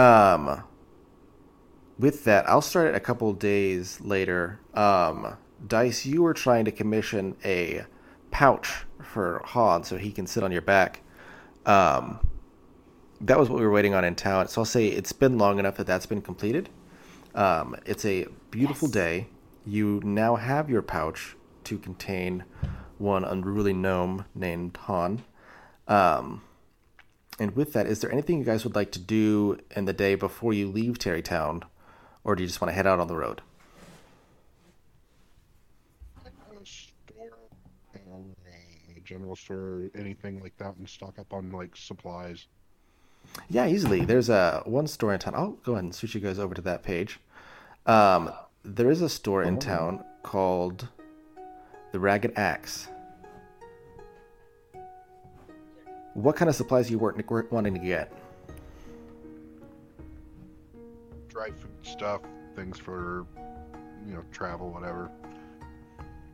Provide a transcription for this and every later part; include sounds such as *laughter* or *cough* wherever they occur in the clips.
Um, with that, I'll start it a couple days later. Um, Dice, you were trying to commission a pouch for Han so he can sit on your back. Um, that was what we were waiting on in town. So I'll say it's been long enough that that's been completed. Um, it's a beautiful Yes. day. You now have your pouch to contain one unruly gnome named Han. Um, and with that, is there anything you guys would like to do in the day before you leave Terrytown, or do you just want to head out on the road? store, uh, general store, anything like that, and stock up on like supplies. Yeah, easily. There's a one store in town. I'll go ahead and switch you guys over to that page. Um, there is a store in town called the Ragged Axe. What kind of supplies you were were wanting to get? Dry food stuff, things for you know travel, whatever.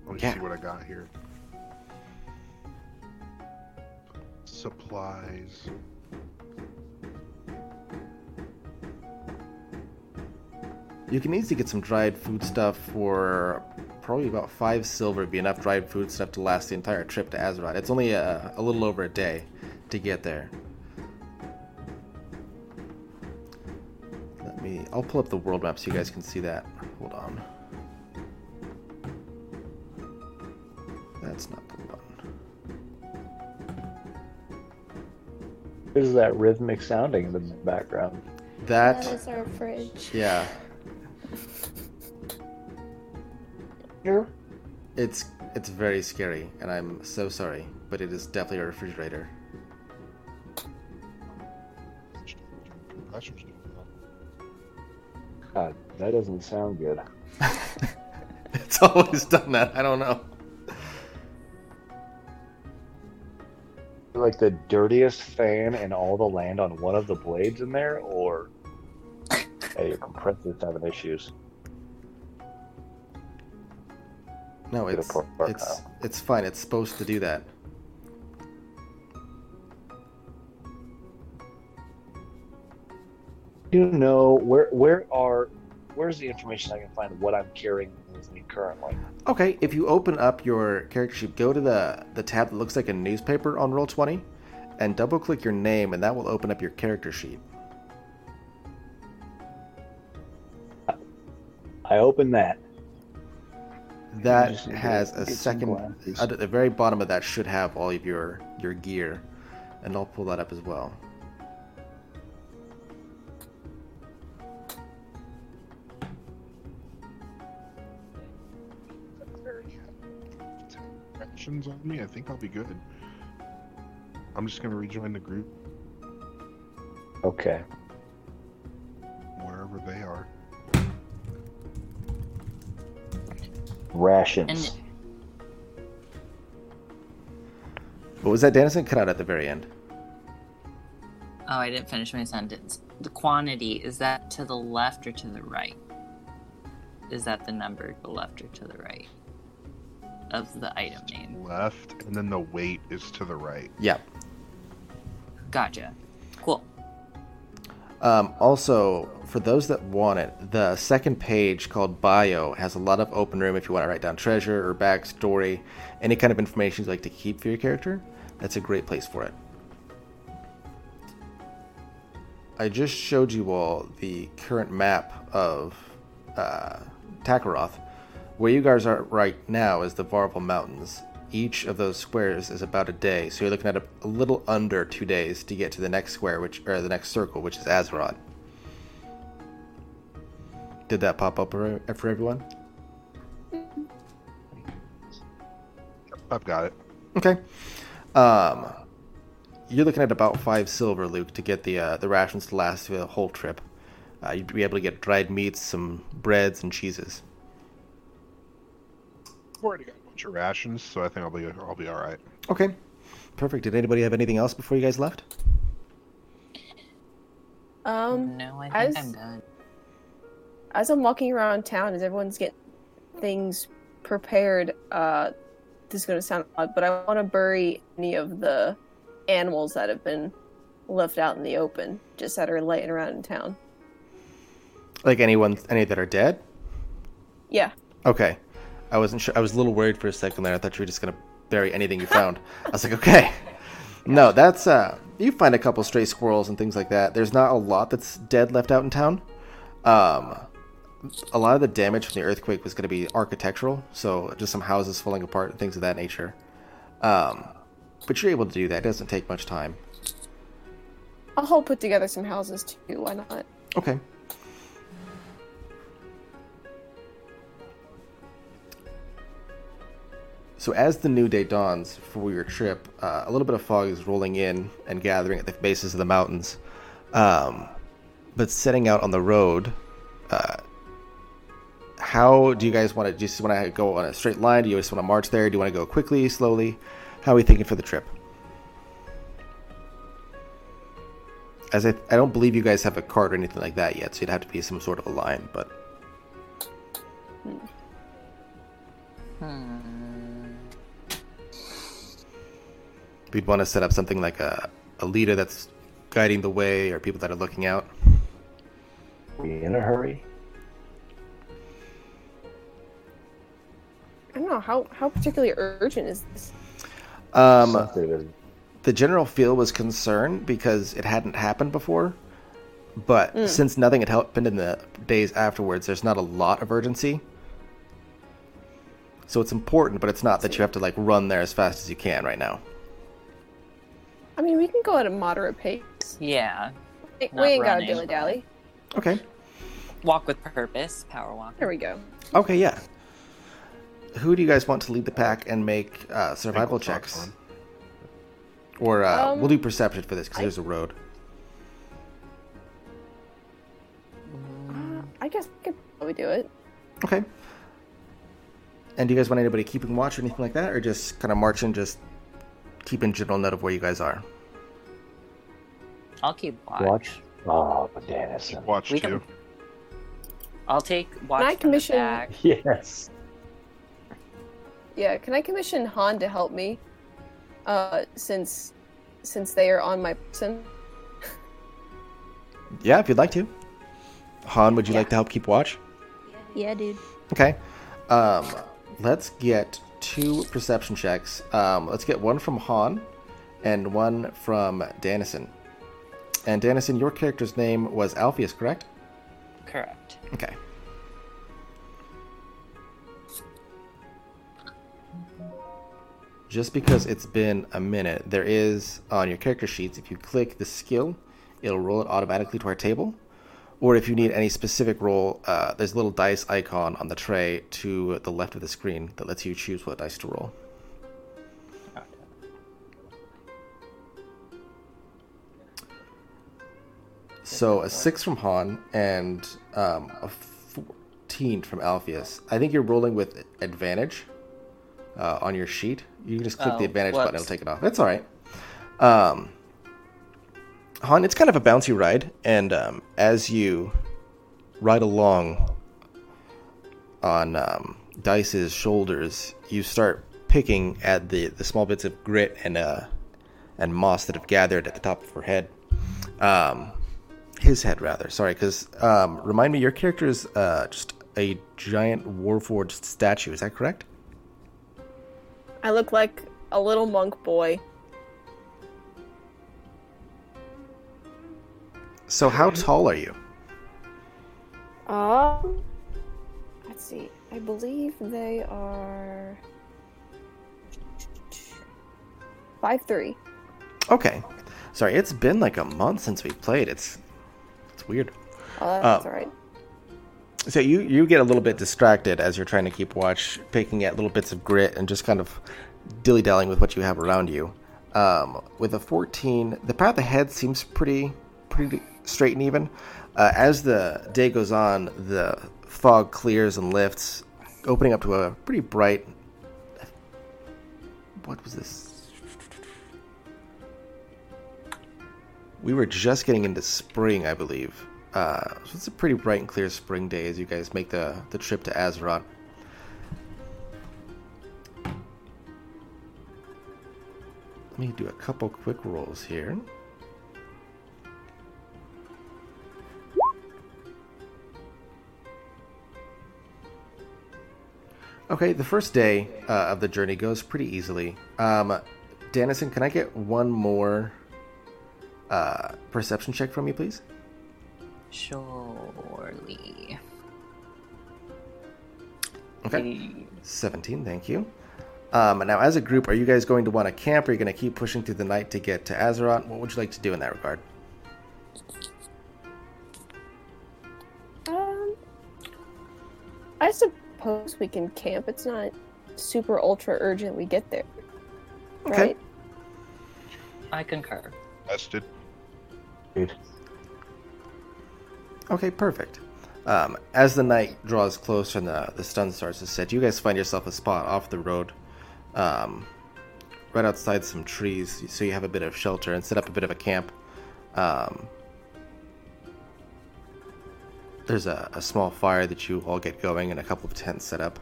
Let me Yeah. see what I got here. Supplies. You can easily get some dried food stuff for probably about five silver. Would be enough dried food stuff to last the entire trip to Azeroth. It's only a, a little over a day to get there. Let me. I'll pull up the world map so you guys can see that. Hold on. That's not the one. There's that rhythmic sounding in the background. That. That is our fridge. Yeah. Here? It's it's very scary, and I'm so sorry, but it is definitely a refrigerator. Compressors doing that. God, that doesn't sound good. *laughs* It's always done that. I don't know. Like the dirtiest fan in all the land on one of the blades in there, or hey, your compressor's having issues. No, Get it's it's it's fine. It's supposed to do that. Do you know where where are where's the information I can find what I'm carrying with me currently? Okay, if you open up your character sheet, go to the the tab that looks like a newspaper on Roll Twenty, and double click your name, and that will open up your character sheet. I open that. That just has a second. At the very bottom of that should have all of your your gear, and I'll pull that up as well. Rations on me. I think I'll be good. I'm just gonna rejoin the group Okay. wherever they are. Rations. And What was that, Dennison? Cut out at the very end. oh, I didn't finish my sentence. The quantity is that to the left or to the right? Is that the number to the left or to the right of the item name? Left, and then the weight is to the right. Yeah. Gotcha. Cool. Um, also, for those that want it, the second page called Bio has a lot of open room if you want to write down treasure or backstory, any kind of information you'd like to keep for your character. That's a great place for it. I just showed you all the current map of uh, Takaroth. Where you guys are right now is the Varvel Mountains. Each of those squares is about a day, so you're looking at a, a little under two days to get to the next square, which or the next circle, which is Azeroth. Did that pop up for for everyone? I've got it. Okay. Um, you're looking at about five silver, Luke, to get the uh, the rations to last the whole trip. Uh, you'd be able to get dried meats, some breads, and cheeses. I've already got a bunch of rations, so I think I'll be I'll be all right. Okay. Perfect. Did anybody have anything else before you guys left? Um, No, I think as- I'm done. as I'm walking around town, as everyone's getting things prepared, uh, this is gonna sound odd, but I want to bury any of the animals that have been left out in the open, just that are laying around in town. Like anyone, any that are dead? Yeah. Okay. I wasn't sure. I was a little worried for a second there. I thought you were just gonna bury anything you found. I was like, okay. No, that's uh. You find a couple stray squirrels and things like that. There's not a lot that's dead left out in town. Um, a lot of the damage from the earthquake was going to be architectural, so just some houses falling apart and things of that nature. Um, but you're able to do that. It doesn't take much time. I'll help put together some houses too. Why not? Okay. So as the new day dawns for your trip, uh, a little bit of fog is rolling in and gathering at the bases of the mountains. Um, but setting out on the road, uh, how do you guys want to? Just want to go on a straight line? Do you just want to march there? Do you want to go quickly, slowly? How are we thinking for the trip? As I, I don't believe you guys have a cart or anything like that yet, so you'd have to be some sort of a line. But Hmm. We'd want to set up something like a, a leader that's guiding the way, or people that are looking out. We in a hurry? I don't know how how particularly urgent is this. Um, the general feel was concerned because it hadn't happened before. But since nothing had happened in the days afterwards, there's not a lot of urgency. So it's important, but it's not that you have to like run there as fast as you can right now. I mean, we can go at a moderate pace. Yeah. We Not ain't got to dilly dally. Okay. Walk with purpose. Power walk. There we go. Okay, yeah. Who do you guys want to lead the pack and make uh, survival Ankle checks? Or uh, Um, we'll do perception for this because there's a road. Uh, I guess we could probably do it. Okay. And do you guys want anybody keeping watch or anything like that, or just kind of marching, just keeping general note of where you guys are? I'll keep watch. Watch. Oh, but Dennison. Watch We too. can- I'll take watch. I commission- back. Yes. Yeah, can I commission Han to help me? Uh, since since they are on my person. *laughs* Yeah, if you'd like to. Han, would you Yeah. like to help keep watch? Yeah, dude. Okay. Um, let's get two perception checks. Um, let's get one from Han and one from Danison. And Danison, your character's name was Alpheus, correct? Correct. Okay. Just because it's been a minute, there is on your character sheets, if you click the skill, it'll roll it automatically to our table. Or if you need any specific roll, uh, there's a little dice icon on the tray to the left of the screen that lets you choose what dice to roll. So a six from Han and um, a fourteen from Alpheus. I think you're rolling with advantage uh, on your sheet. You can just click the Oh, advantage button; it'll take it off. That's all right. Um, Han, it's kind of a bouncy ride, and um, as you ride along on um, Dice's shoulders, you start picking at the, the small bits of grit and uh, and moss that have gathered at the top of her head. Um, his head, rather. Sorry, because um, remind me, your character is uh, just a giant warforged statue. Is that correct? I look like a little monk boy. So, how tall are you? Um, let's see. I believe they are five three. Okay. Sorry, it's been like a month since we played. It's it's weird. Oh, that's Uh, all right. So you you get a little bit distracted as you're trying to keep watch, picking at little bits of grit and just kind of dilly dallying with what you have around you. Um, with a 14, the path ahead seems pretty pretty straight and even. Uh, as the day goes on, the fog clears and lifts, opening up to a pretty bright. What was this? We were just getting into spring, I believe. Uh, so it's a pretty bright and clear spring day as you guys make the, the trip to Azeroth. Let me do a couple quick rolls here. Okay, the first day uh, of the journey goes pretty easily. Um, Dennison, can I get one more uh, perception check from you, please? Surely. Okay. 17, thank you. Um, now, as a group, are you guys going to want to camp? Or are you going to keep pushing through the night to get to Azeroth? What would you like to do in that regard? Um, I suppose we can camp. It's not super ultra urgent we get there. Okay. Right? I concur. Tested. Dude, Okay, perfect. Um, as the night draws closer and the, the sun starts to set, you guys find yourself a spot off the road, um, right outside some trees, so you have a bit of shelter and set up a bit of a camp. Um, there's a, a small fire that you all get going and a couple of tents set up.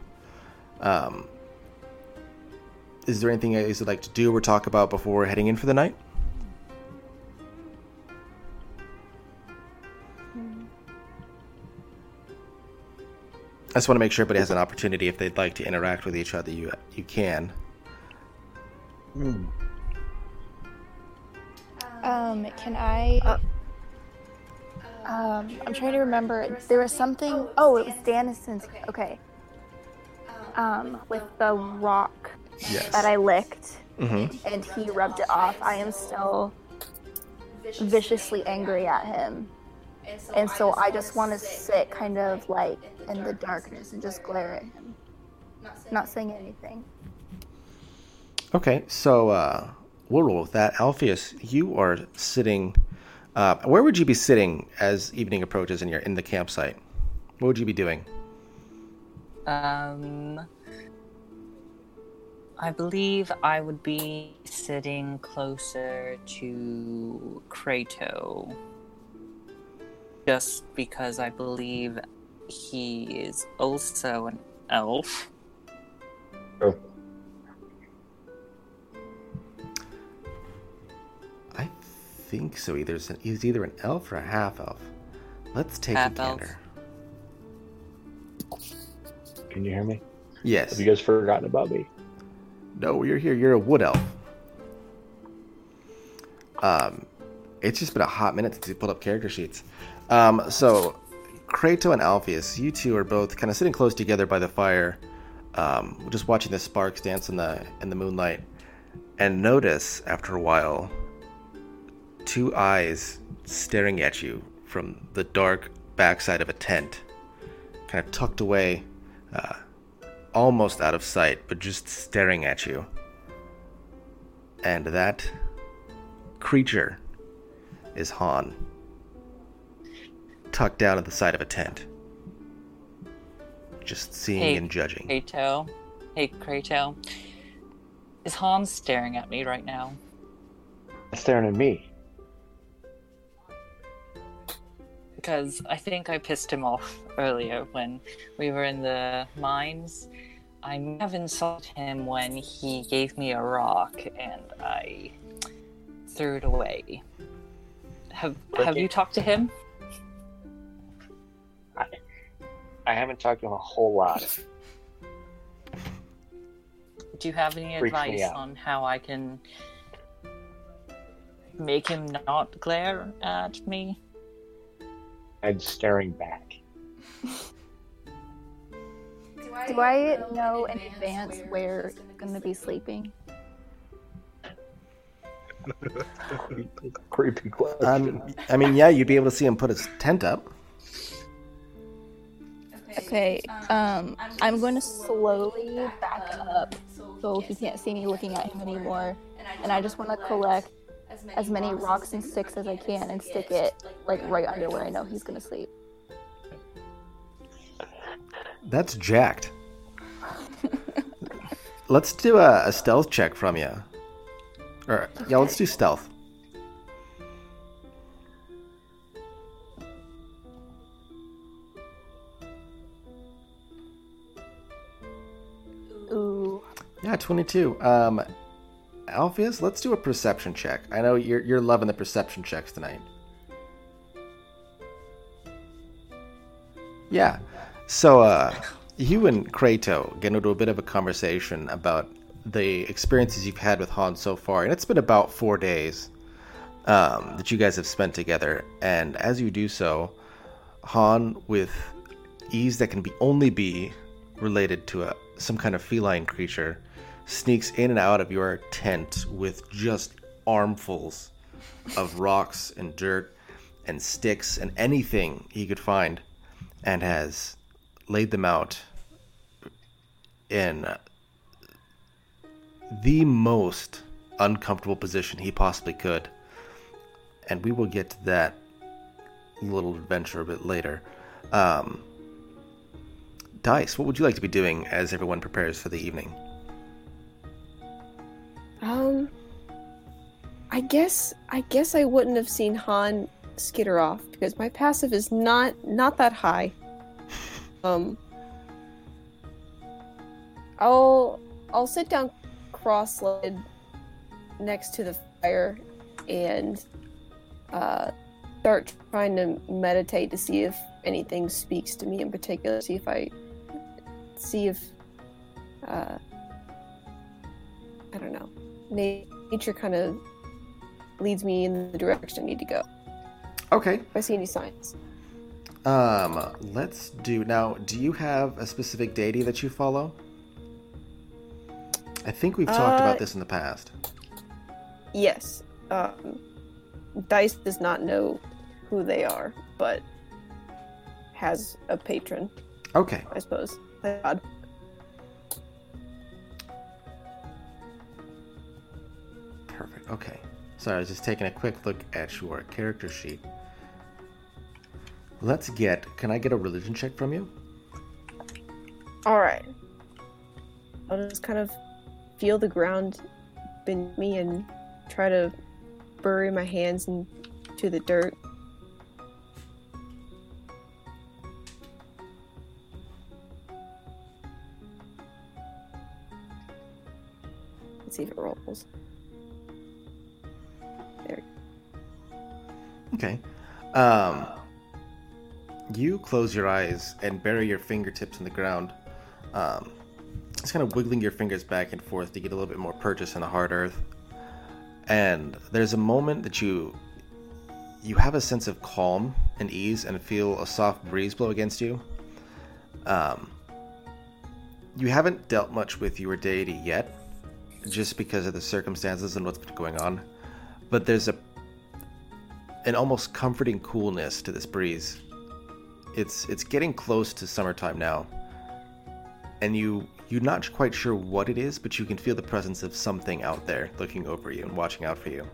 Um, is there anything you'd like to do or talk about before heading in for the night? I just want to make sure everybody has an opportunity if they'd like to interact with each other. You you can. Um, can I? Uh, Um, I'm trying to remember. There was something. Oh, it was Danison's. Okay. Um, with the rock Yes. that I licked hmm and he rubbed it off. I am still viciously angry at him. And so I just want to sit kind of like in the darkness and just glare at him, not saying anything. Okay, so uh, we'll roll with that. Alpheus, you are sitting. Uh, where would you be sitting as evening approaches in your in the campsite? What would you be doing? Um, I believe I would be sitting closer to Kratos. Just because I believe he is also an elf. oh, think so. Either it's an, he's either an elf or a half elf. Let's take a Half-elf. gander. can you hear me? Yes. Have you guys forgotten about me? No, you're here. You're a wood elf. Um, it's just been a hot minute since you pulled up character sheets. Um, so Kratos and Alpheus, you two are both kind of sitting close together by the fire, um, just watching the sparks dance in the in the moonlight, and notice after a while two eyes staring at you from the dark backside of a tent, kind of tucked away, uh, almost out of sight, but just staring at you. And that creature is Han, tucked down at the side of a tent, just seeing Hey, and judging. Hey, Kratos. Hey, Kratos. Is Hans staring at me right now? Staring at me. Because I think I pissed him off earlier when we were in the mines. I may have insulted him when he gave me a rock and I threw it away. Have Have Okay. you talked to him? I I haven't talked to him a whole lot. Do you have any Freaks advice on how I can make him not glare at me? I'm staring back. Do I know in advance where I'm gonna be sleeping? *laughs* Creepy question. Um, I mean, yeah, you'd be able to see him put his tent up. Okay, um, I'm going to slowly back up so he can't see me looking at him anymore. And I just want to collect as many rocks and sticks as I can and stick it like right under where I know he's going to sleep. That's jacked. let's do a, a stealth check from you. Or yeah, let's do stealth. Ooh. Yeah, 22. Um, Alpheus, let's do a perception check. I know you're you're loving the perception checks tonight. Yeah. So uh you and Krato get into a bit of a conversation about the experiences you've had with Han so far, and it's been about four days um, that you guys have spent together. And as you do so, Han, with ease that can be only be related to a some kind of feline creature, sneaks in and out of your tent with just armfuls of rocks and dirt and sticks and anything he could find, and has laid them out in the most uncomfortable position he possibly could. And we will get to that little adventure a bit later. Um, Dice, what would you like to be doing as everyone prepares for the evening? Um, I guess I guess I wouldn't have seen Han skitter off because my passive is not not that high. Um, I'll I'll sit down cross-legged next to the fire and uh, start trying to meditate to see if anything speaks to me in particular. See if I see if uh, I don't know. Na- nature kind of leads me in the direction I need to go. Okay. If I see any signs. Um, let's do now. Do you have a specific deity that you follow? I think we've talked Uh, about this in the past. Yes. Um, Dice does not know who they are, but has a patron, Okay. I suppose. Thank God. Okay. Sorry, I was just taking a quick look at your character sheet. Let's get. Can I get a religion check from you? All right. I'll just kind of feel the ground beneath me and try to bury my hands into the dirt. Let's see if it rolls. Okay. Um, you close your eyes and bury your fingertips in the ground. Um, just kind of wiggling your fingers back and forth to get a little bit more purchase in the hard earth. And there's a moment that you you have a sense of calm and ease and feel a soft breeze blow against you. Um, you haven't dealt much with your deity yet, just because of the circumstances and what's been going on. But there's a an almost comforting coolness to this breeze. It's it's getting close to summertime now, and you you're not quite sure what it is, but you can feel the presence of something out there looking over you and watching out for you.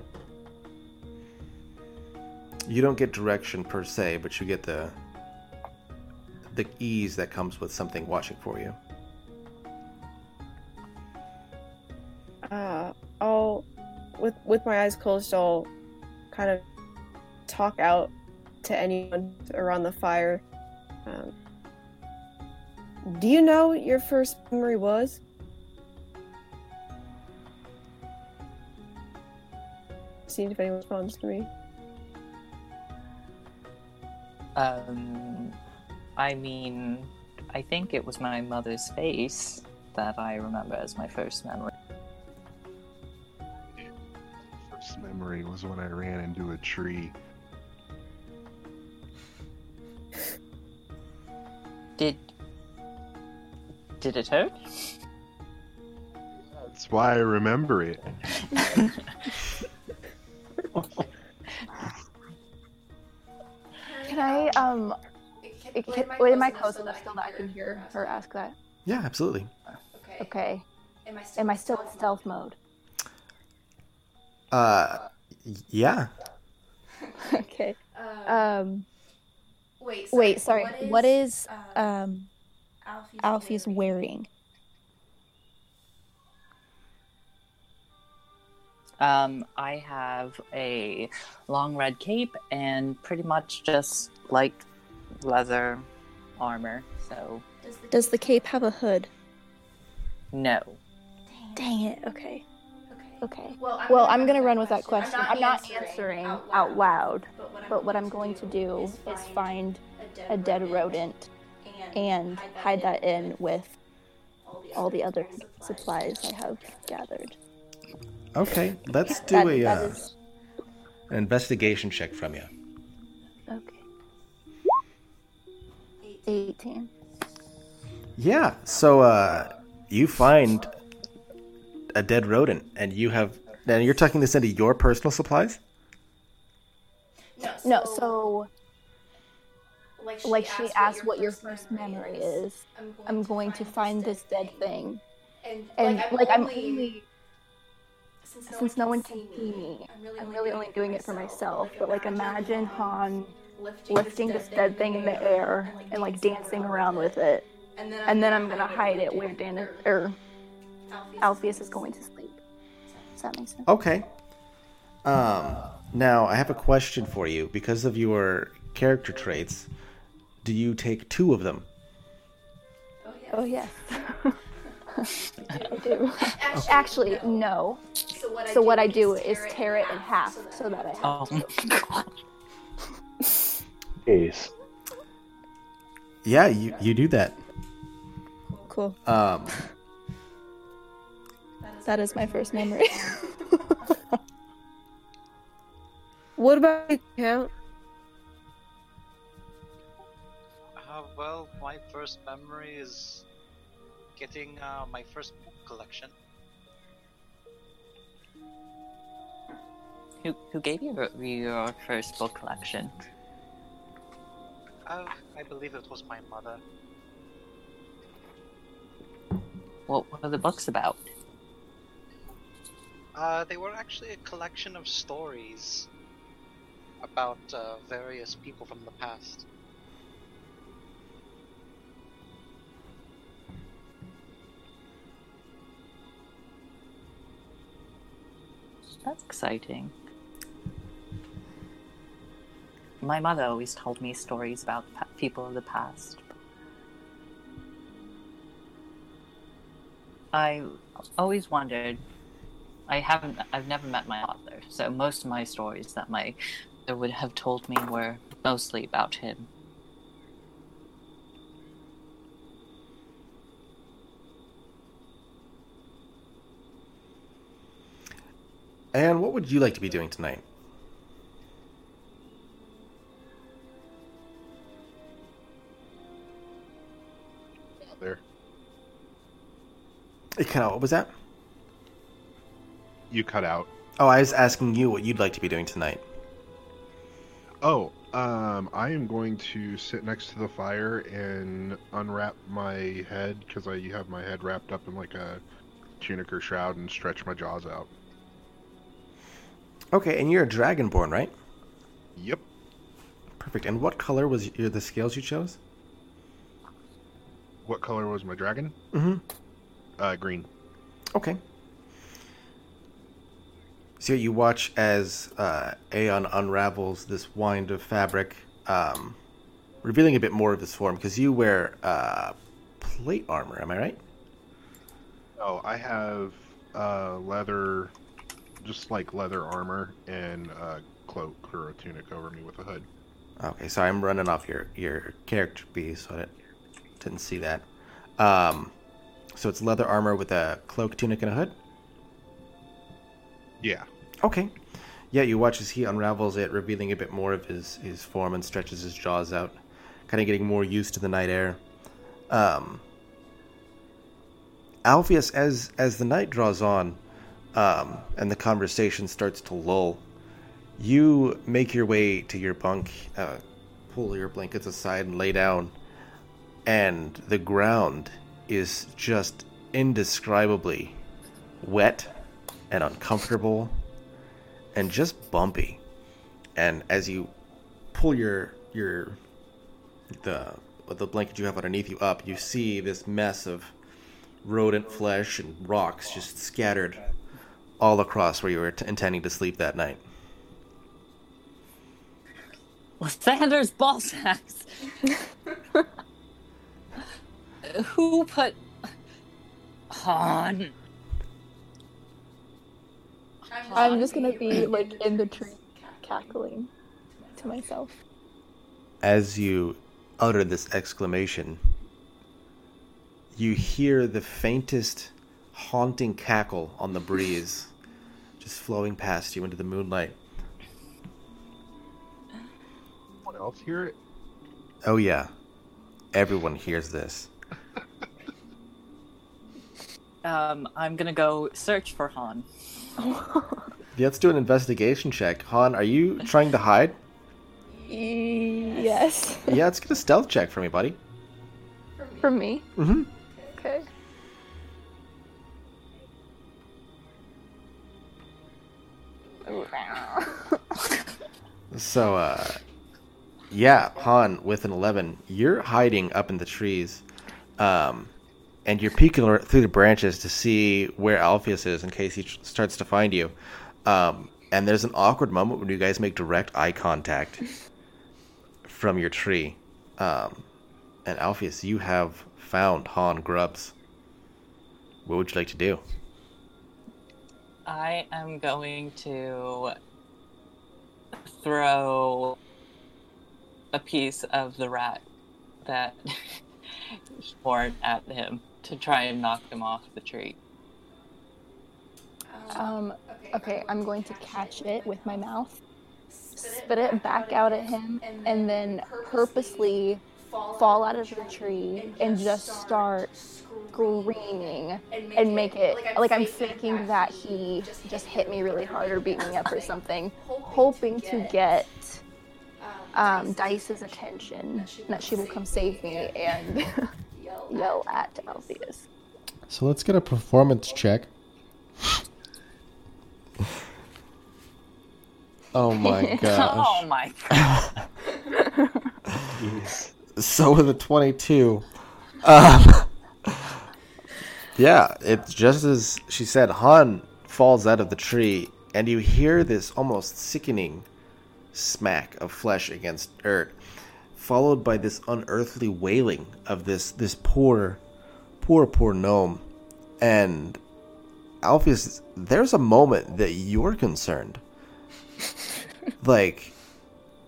You don't get direction per se, but you get the the ease that comes with something watching for you. uh, I'll with with my eyes closed, I'll kind of talk out to anyone around the fire. Um, do you know what your first memory was? See if anyone responds to me. Um, I mean, I think it was my mother's face that I remember as my first memory. First memory was when I ran into a tree. Did did it hurt? That's why I remember it. Can I um? it- Can, wait, am I close enough still that I can hear her ask that? Yeah, absolutely. Okay. okay. Am I still in stealth mode? Uh, yeah. *laughs* okay. Um. Wait, sorry. What is um Alpheus wearing? Um, I have a long red cape and pretty much just like leather armor. So Does the cape have a hood? no. Dang it. Okay. Okay. Well, I'm gonna run with that question. I'm not answering out loud, but what I'm going to do is find a dead rodent and hide that in with all the other supplies I have gathered. Okay, let's do That- a that uh, is- an investigation check from you. okay. 18. Yeah. So uh, you find a dead rodent, and you have. And you're tucking this into your personal supplies. No, so like she asked what your first memory is. I'm going to find this dead thing. And like I'm only since no one can see me, I'm really only doing it for myself. But like imagine Han lifting this dead thing in the air and like dancing around with it. And then I'm gonna hide it where Dan or Alpheus is going to sleep. Does that make sense? Okay. Um, now I have a question for you. Because of your character traits, do you take two of them? Oh yes. *laughs* I do. Actually, no. So what I do is tear it in half so that I have Oh, God. Jeez. Yeah, you you do that. Cool. Um, That is my first memory. *laughs* What about you, Count? Uh, well, my first memory is getting uh, my first book collection. who who gave you your- your first book collection? Uh, I believe it was my mother. What were the books about? Uh, they were actually a collection of stories about uh, various people from the past. That's exciting. My mother always told me stories about people of the past. I always wondered. I haven't. I've never met my author, so most of my stories that my mother would have told me were mostly about him. and what would you like to be doing tonight? There. It kind of what was that? You cut out. Oh, I was asking you what you'd like to be doing tonight. Oh, um, I am going to sit next to the fire and unwrap my head because I have my head wrapped up in like a tunic or shroud and stretch my jaws out. Okay, and you're a dragonborn, right? Yep. Perfect. And what color was your, the scales you chose? What color was my dragon? Mm-hmm. Uh, green. Okay. So you watch as uh, Aeon unravels this wind of fabric, um, revealing a bit more of his form, because you wear uh, plate armor, am I right? Oh, I have uh, leather, just like leather armor and a cloak or a tunic over me with a hood. Okay, so I'm running off your, your character piece, so I didn't, didn't see that. Um, so it's leather armor with a cloak, tunic, and a hood? Yeah. Okay. Yeah, you watch as he unravels it, revealing a bit more of his, his form and stretches his jaws out, kind of getting more used to the night air. Um, Alpheus, as as the night draws on, um, and the conversation starts to lull, you make your way to your bunk, uh, pull your blankets aside, and lay down. And the ground is just indescribably wet and uncomfortable and just bumpy. And as you pull your your the the blanket you have underneath you up, you see this mess of rodent flesh and rocks just scattered all across where you were t- intending to sleep that night. Sanders ball sacks. *laughs* Who put Han? I'm just gonna be like in the tree cackling to myself. As you utter this exclamation, you hear the faintest haunting cackle on the breeze, just flowing past you into the moonlight. Anyone else hear it? Oh yeah, everyone hears this. Um, I'm gonna go search for Han. Let's do an investigation check. Han, are you trying to hide? Yes. Yeah, let's get a stealth check for me, buddy. For me. Mm-hmm. Okay. *laughs* So, uh, yeah, Han with an 11, you're hiding up in the trees, um, and you're peeking through the branches to see where Alpheus is in case he starts to find you. Um, and there's an awkward moment when you guys make direct eye contact from your tree. Um, and Alpheus, you have found Han Grubbs. What would you like to do? I am going to throw a piece of the rat that *laughs* horn at him to try and knock him off the tree. Um, okay, I'm going to catch it with my mouth, spit it back out at him, and then purposely fall out of the tree and just start screaming and make it like I'm thinking that he just hit me really hard or beat me up or something, hoping to get um, Dice's attention, and that she will come save me and *laughs* yell at Alpheus. So let's get a performance check. Oh my *laughs* gosh. Oh my god. *laughs* So with a 22. Um, yeah, it's just as she said, Han falls out of the tree, and you hear this almost sickening smack of flesh against earth, followed by this unearthly wailing of this this poor, poor, poor gnome. And Alpheus, there's a moment that you're concerned. *laughs* like,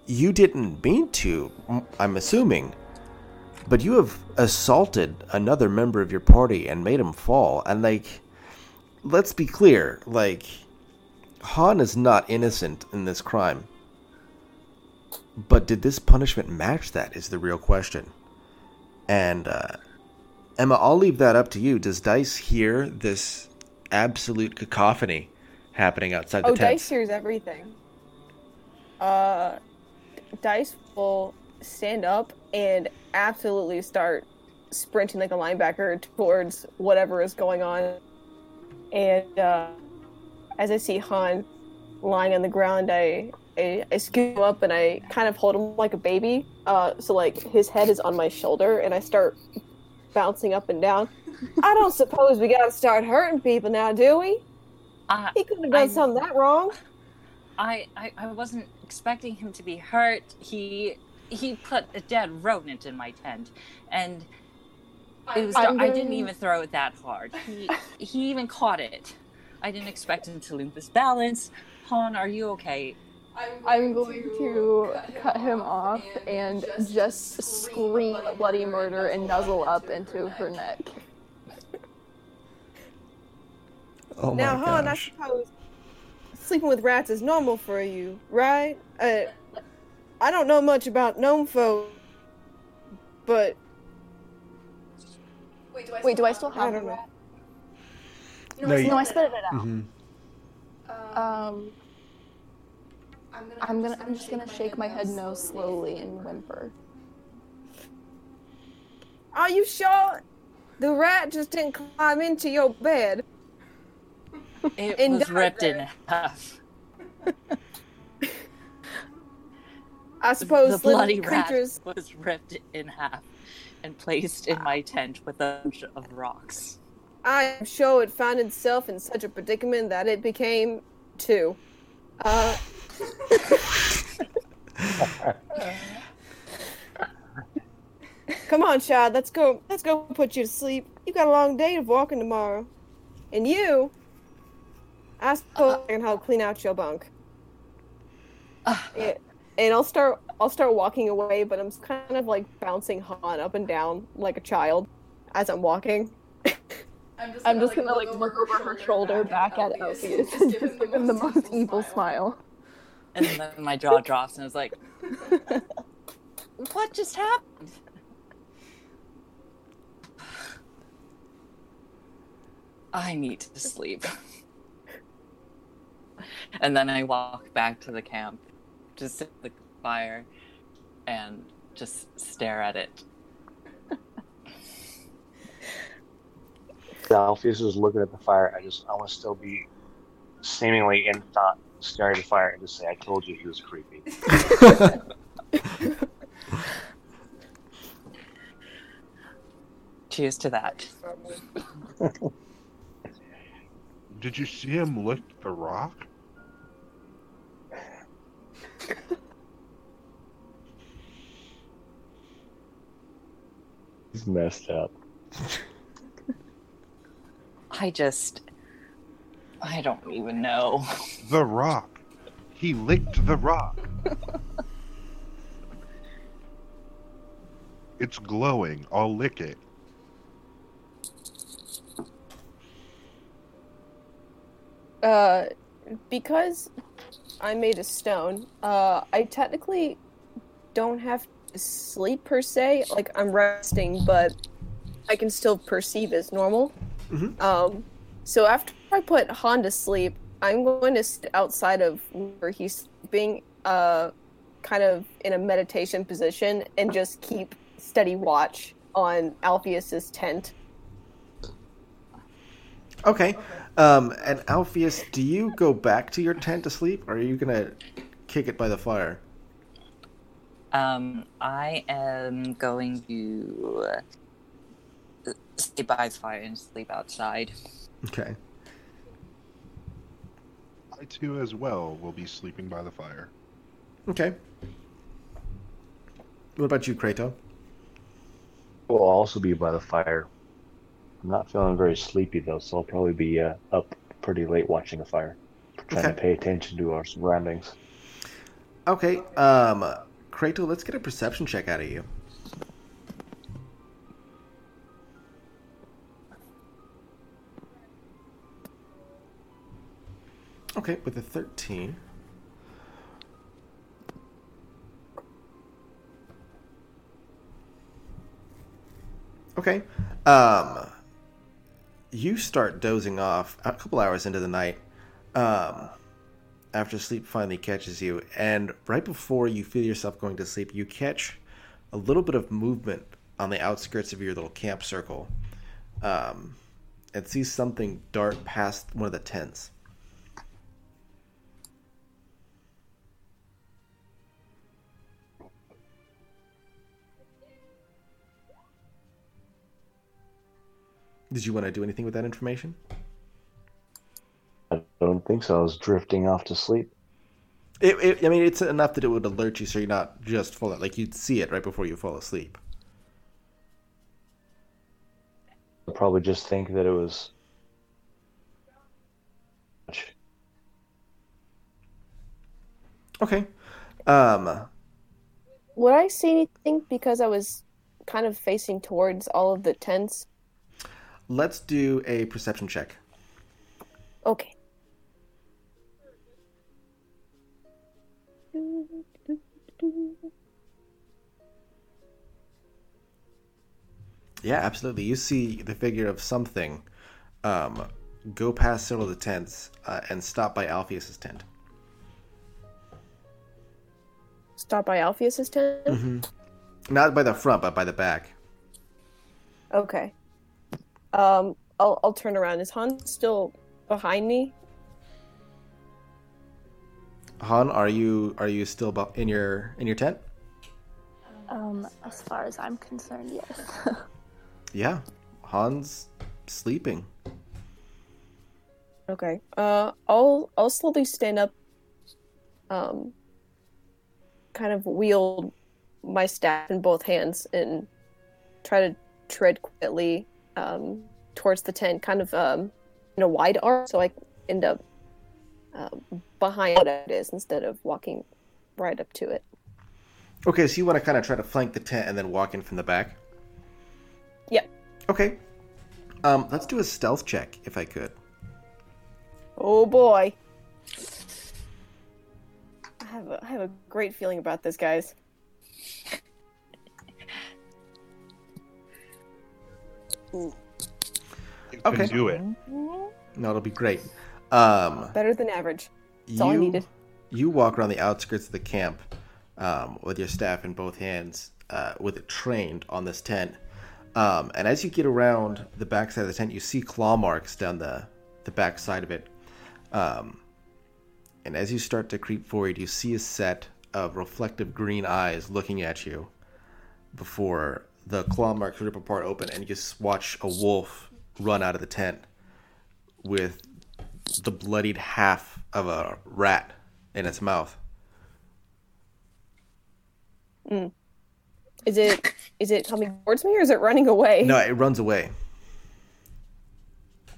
you didn't mean to, I'm assuming, but you have assaulted another member of your party and made him fall. And, like, let's be clear, like, Han is not innocent in this crime. But did this punishment match that? Is the real question. And, uh, Emma, I'll leave that up to you. Does Dice hear this absolute cacophony happening outside the Oh, tent? Dice hears everything. Uh, Dice will stand up and absolutely start sprinting like a linebacker towards whatever is going on. And uh, as I see Han lying on the ground, I, I I scoop him up and I kind of hold him like a baby. Uh, so like his head is on my shoulder, and I start bouncing up and down. I *laughs* don't suppose we gotta start hurting people now, do we? Uh, He couldn't have done I'm- something that wrong. I, I I wasn't expecting him to be hurt. He he put a dead rodent in my tent, and it was I didn't even throw it that hard. He he even caught it. I didn't expect him to lose his balance. Han, are you okay? I'm going to cut him off and just scream bloody murder and nuzzle up into her neck. Oh my now, my Han, I gosh. suppose sleeping with rats is normal for you, right? Uh, I don't know much about gnome folk, but Wait, do I still I have I don't the know. rat? No, you- No, I spit it out. Mhm. Um, I'm gonna. I'm just gonna shake my head no slowly and whimper. are you sure the rat just didn't climb into your bed? It And was die ripped in half. I suppose the little bloody rat creatures. was ripped in half and placed in my tent with a bunch of rocks. I am sure it found itself in such a predicament that it became two. Uh, *laughs* come on, child. Let's go. Let's go put you to sleep. You got a long day of walking tomorrow, and you. I suppose I can help clean out your bunk. Yeah, and I'll start. I'll start walking away, but I'm kind of like bouncing Han up and down like a child. as I'm walking. *laughs* I'm just gonna like look over her shoulder back at Elsie and just give him the most evil smile. And then my jaw drops, and I was like, "What just happened?" I need to sleep. and then I walk back to the camp, just sit at the fire, and just stare at it. Alpheus is looking at the fire. I just, I want to still be seemingly in thought, staring at the fire, and just say, "I told you he was creepy." *laughs* Cheers to that. Did you see him lick the rock? He's messed up. *laughs* I just. I don't even know. The rock. He licked the rock. it's glowing. I'll lick it. Uh, because I made a stone, uh, I technically don't have to sleep per se. Like I'm resting, but I can still perceive as normal. Mhm. Um, so after I put Han to sleep, I'm going to sit outside of where he's sleeping, uh, kind of in a meditation position, and just keep steady watch on Alpheus's tent. Okay. Um, and Alpheus, do you go back to your tent to sleep, or are you gonna kick it by the fire? Um, I am going to stay by the fire and sleep outside. Okay. I too, as well, will be sleeping by the fire. Okay. What about you, Kratos? We'll also be by the fire. I'm not feeling very sleepy though, so I'll probably be uh, up pretty late watching the fire, trying Okay. to pay attention to our surroundings. Okay. Um, Kratos, let's get a perception check out of you. Okay, with a 13. Okay. Um, you start dozing off a couple hours into the night. Um, after sleep finally catches you, and right before you feel yourself going to sleep, you catch a little bit of movement on the outskirts of your little camp circle, um, and see something dart past one of the tents. Did you want to do anything with that information? I don't think so. I was drifting off to sleep. It, it, I mean, it's enough that it would alert you, so you're not just full. Like you'd see it right before you fall asleep. I'd probably just think that it was. Okay. Um. Would I see anything because I was kind of facing towards all of the tents? Let's do a perception check. Okay. Yeah, absolutely. You see the figure of something um, go past several of the tents uh, and stop by Alpheus's tent. Stop by Alpheus's tent? Mm-hmm. Not by the front, but by the back. Okay. Um, I'll I'll turn around. Is Han still behind me? Han, are you are you still in your in your tent? Um, as far as I'm concerned, yes. *laughs* Yeah, Han's sleeping. Okay. Uh, I'll I'll slowly stand up. Um, kind of wield my staff in both hands and try to tread quietly um, towards the tent, kind of um, in a wide arc, so I end up um, behind what it is instead of walking right up to it. Okay, so you want to kind of try to flank the tent and then walk in from the back. Yep. Okay. Um, let's do a stealth check if I could. Oh boy. I have a, I have a great feeling about this, guys. You Okay. can do it. No, it'll be great. Um, better than average. That's you, all I needed. You walk around the outskirts of the camp um, with your staff in both hands, uh, with it trained on this tent. Um, and as you get around the backside of the tent, you see claw marks down the the back side of it. Um, and as you start to creep forward, you see a set of reflective green eyes looking at you before the claw marks rip apart open, and you just watch a wolf run out of the tent with the bloodied half of a rat in its mouth. Mm. Is it is it coming towards me or is it running away? No, it runs away.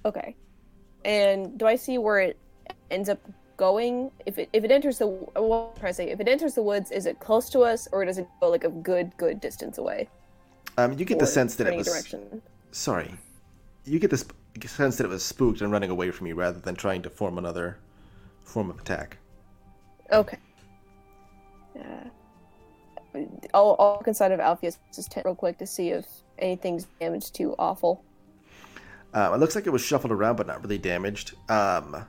Okay. And do I see where it ends up going? If it if it enters the what trying to say? If it enters the woods, is it close to us or does it go like a good good distance away? Um, you get the sense that it was direction. sorry. You get the sp- sense that it was spooked and running away from you rather than trying to form another form of attack. Okay. Uh, I'll, I'll look inside of Alpheus' tent real quick to see if anything's damaged too awful. Um, it looks like it was shuffled around, but not really damaged. Um,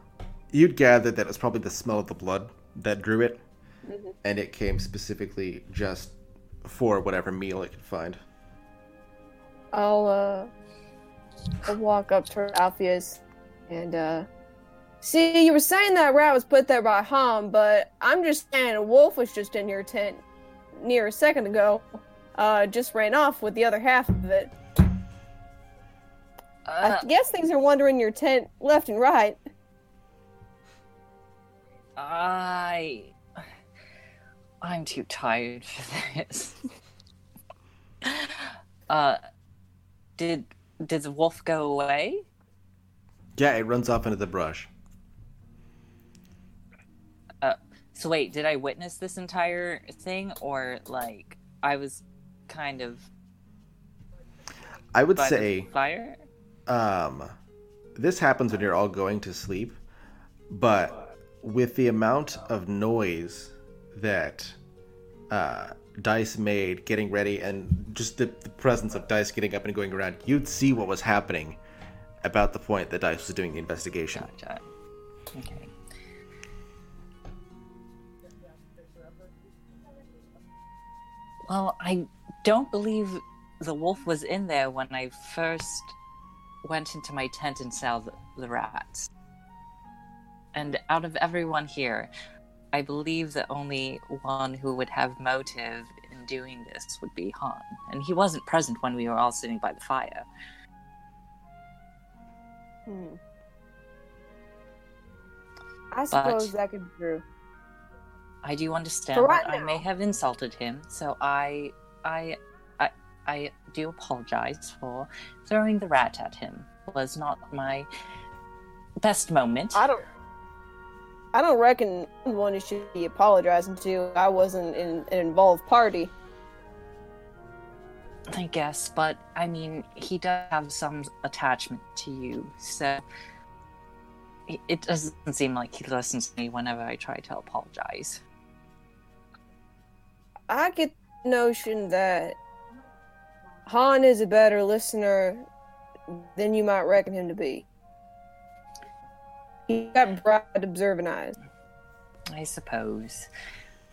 you'd gather that it was probably the smell of the blood that drew it, and it came specifically just for whatever meal it could find. I'll uh I'll walk up to Alpheus and uh see you were saying that rat was put there by Han, but I'm just saying a wolf was just in your tent near a second ago. Uh just ran off with the other half of it. Uh, I guess things are wandering your tent left and right. I. I'm too tired for this. *laughs* uh, did did the wolf go away? Yeah, it runs off into the brush. So wait, did I witness this entire thing, or like I was kind of I would say fire? um, this happens when you're all going to sleep, but with the amount of noise that uh, Dice made getting ready and just the, the presence of Dice getting up and going around, you'd see what was happening about the point that Dice was doing the investigation. Gotcha. Okay. Well, I don't believe the wolf was in there when I first went into my tent and saw the, the rats. And out of everyone here, I believe the only one who would have motive in doing this would be Han. And he wasn't present when we were all sitting by the fire. Hmm. I suppose that could be true. I do understand right that I may have insulted him, so I, I, I, I do apologize for throwing the rat at him. It was not my best moment. I don't. I don't reckon one you should be apologizing to. I wasn't in an involved party. I guess, but I mean, he does have some attachment to you, so it- it doesn't seem like he listens to me whenever I try to apologize. I get the notion that Han is a better listener than you might reckon him to be. He got broad, observant eyes. I suppose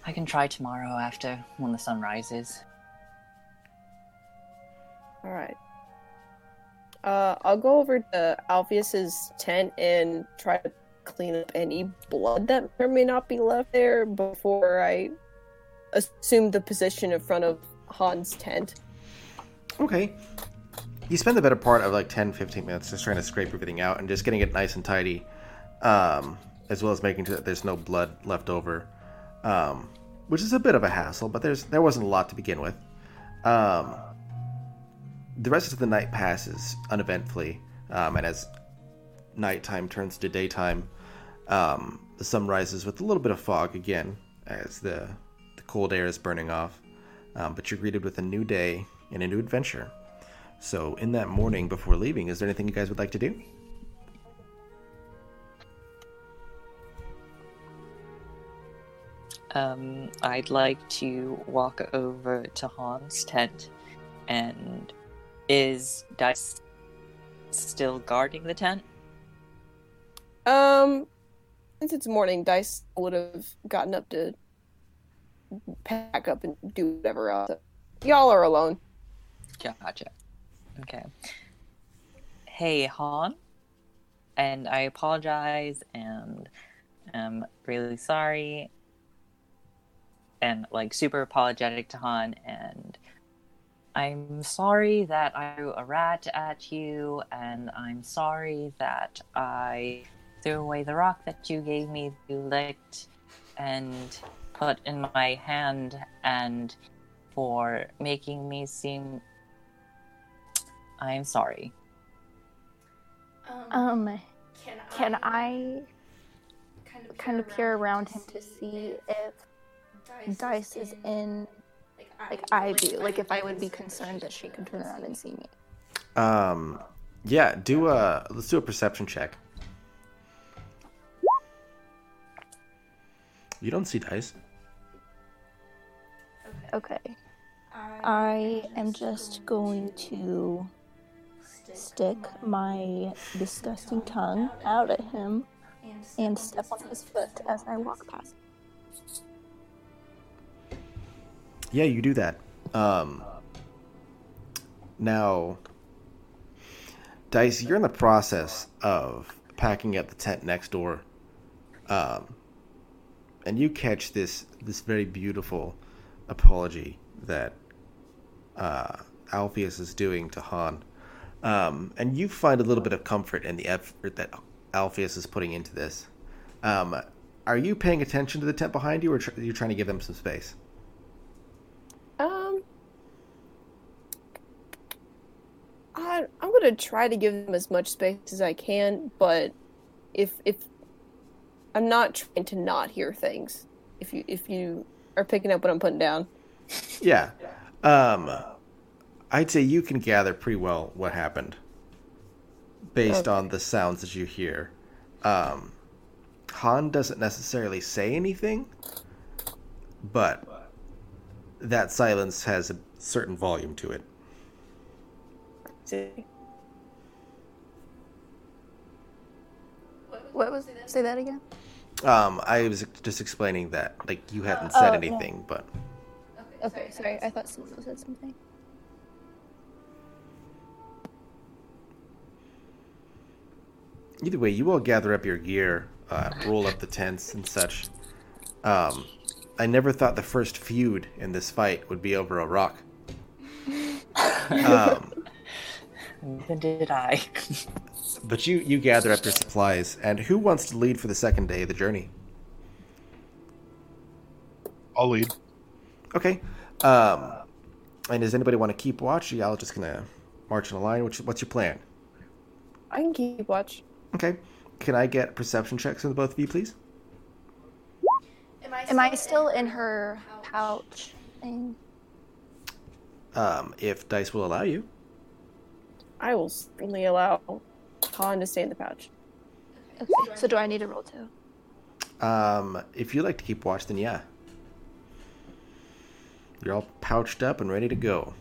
I can try tomorrow after when the sun rises. All right. Uh, I'll go over to Alpheus's tent and try to clean up any blood that may or may not be left there before I assume the position in front of Han's tent. Okay. You spend the better part of like 10, 15 minutes just trying to scrape everything out and just getting it nice and tidy, um, as well as making sure that there's no blood left over, um, which is a bit of a hassle, but there's there wasn't a lot to begin with. Um, the rest of the night passes uneventfully, um, and as nighttime turns to daytime, um, the sun rises with a little bit of fog again as the, the cold air is burning off. Um, but you're greeted with a new day and a new adventure. So, in that morning before leaving, is there anything you guys would like to do? Um, I'd like to walk over to Han's tent, and is Dice still guarding the tent? Um, since it's morning, Dice would have gotten up to pack up and do whatever else. Y'all are alone. Gotcha. Okay. Hey, Han. And I apologize and I'm really sorry. And like super apologetic to Han and I'm sorry that I threw a rat at you and I'm sorry that I threw away the rock that you gave me you licked and put in my hand and for making me seem I'm sorry. Um, can I kind of peer around him to see if Dice is in like I do, like if I would be concerned that she could turn around and see me. Um, yeah, do a let's do a perception check. You don't see dice. Okay. I am just going to stick my disgusting tongue out at him and step on his foot as I walk past. Yeah, you do that. Um, now, Dice, you're in the process of packing up the tent next door, um, and you catch this this very beautiful apology that uh, Alpheus is doing to Han, um, and you find a little bit of comfort in the effort that Alpheus is putting into this. Um, are you paying attention to the tent behind you, or tr- are you trying to give them some space? Um, I I'm gonna try to give them as much space as I can, but if if I'm not trying to not hear things, if you if you are picking up what I'm putting down. Yeah. Um, I'd say you can gather pretty well what happened based Okay. on the sounds that you hear. Um, Han doesn't necessarily say anything, but that silence has a certain volume to it. What was say that again? Um, I was just explaining that, like, you hadn't said Oh, yeah. anything, but Okay, sorry, I thought someone said something. either way, you all gather up your gear, uh, roll up the tents and such. Um, I never thought the first feud in this fight would be over a rock. Um, Neither did I. but you you gather up your supplies, and who wants to lead for the second day of the journey? I'll lead. Okay. Um, and does anybody want to keep watch? Y'all just gonna march in a line. What's, what's your plan? I can keep watch. Okay. Can I get perception checks from the both of you, please? Am I still in her pouch thing? Um, if dice will allow you. I will certainly allow Han to stay in the pouch. Okay, so do I need a roll too? Um, if you like to keep watch, then yeah. You're all pouched up and ready to go.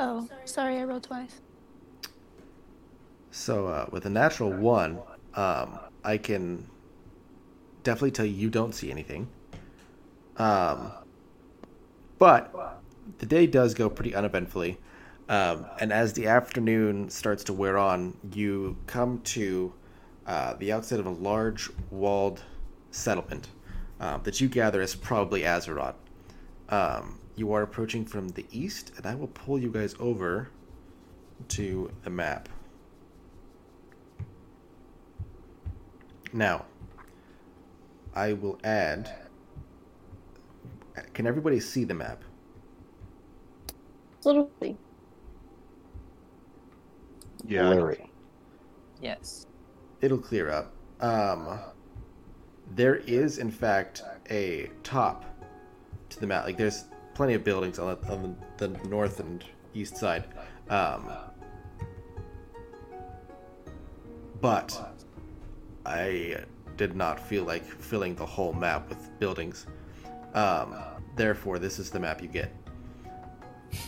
Oh, sorry, I rolled twice. So uh, with a natural one, um, I can definitely tell you you don't see anything. Um, but the day does go pretty uneventfully, um, and as the afternoon starts to wear on, you come to uh, the outside of a large walled settlement uh, that you gather is probably Azeroth. Um, you are approaching from the east, and I will pull you guys over to the map. Now, I will add. Can everybody see the map? Literally. Yeah. Larry. yes. It'll clear up. Um, there is in fact a top to the map. Like there's plenty of buildings on the, on the north and east side, um, but I did not feel like filling the whole map with buildings. Um, therefore, this is the map you get. *laughs*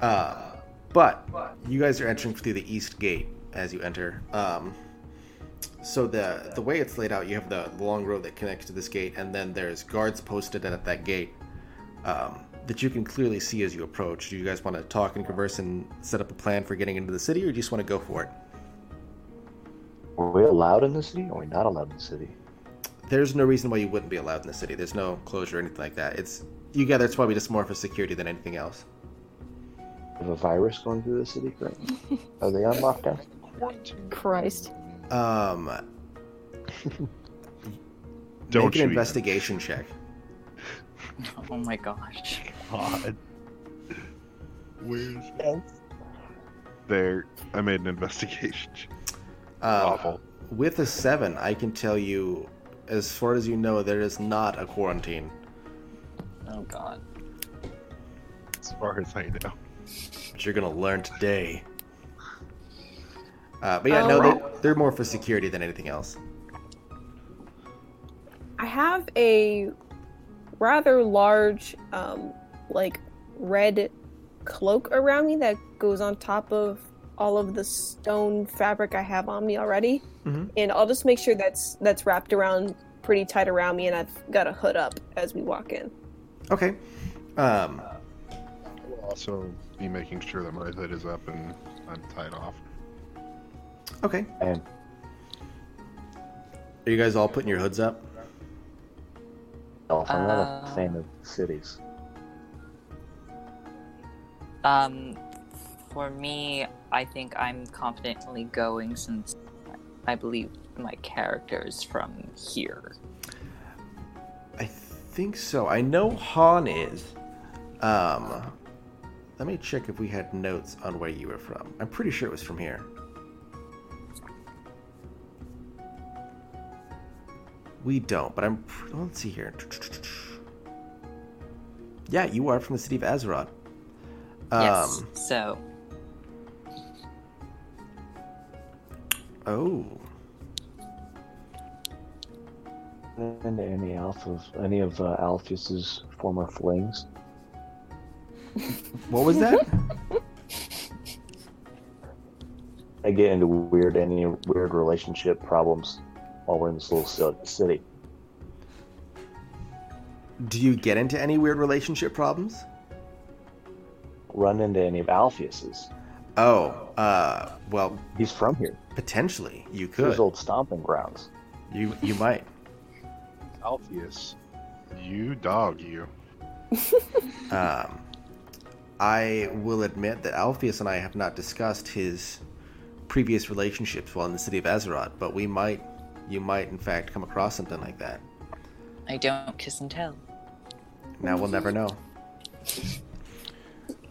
Uh, but you guys are entering through the east gate as you enter. Um, so the the way it's laid out, you have the long road that connects to this gate, and then there's guards posted at that gate um, that you can clearly see as you approach. Do you guys want to talk and converse and set up a plan for getting into the city, or do you just want to go for it? Are we allowed in the city or are we not allowed in the city? There's no reason why you wouldn't be allowed in the city. There's no closure or anything like that. It's you gather it's probably just more for security than anything else. Have a virus going through the city currently? *laughs* Are they on lockdown? Christ. Um, *laughs* Don't make you an even. investigation check. Oh my gosh. God. *laughs* Where's there? I made an investigation. Um, Awful. With a seven, I can tell you, as far as you know, there is not a quarantine. Oh god. As far as I know. But you're gonna learn today. Uh, but yeah, no, Alright. they're, they're more for security than anything else. I have a rather large, um, like red cloak around me that goes on top of all of the stone fabric I have on me already, Mhm. and I'll just make sure that's that's wrapped around pretty tight around me, and I've got a hood up as we walk in. Okay. Um, We'll also be making sure that my hood is up and I'm tied off. okay. And Are you guys all putting your hoods up? Elf, I'm not Uh, a fan of cities. Um, for me, I think I'm confidently going since I believe my character is from here. I think so. I know Han is. Um, let me check if we had notes on where you were from. I'm pretty sure it was from here. We don't, but I'm. Let's see here. Yeah, you are from the city of Azeroth. yes. Um, So, oh. And any of any of uh, Alpheus's former flings. What was that? *laughs* I get into weird any weird relationship problems while we're in this little city. Do you get into any weird relationship problems? Run into any of Alpheus's. Oh, uh, well, He's from here. potentially you It's could. his old stomping grounds. You you might. Alpheus, you dog, you. *laughs* Um, I will admit that Alpheus and I have not discussed his previous relationships while in the city of Azeroth, but we might, you might in fact come across something like that. I don't kiss and tell. Now we'll never know. *laughs*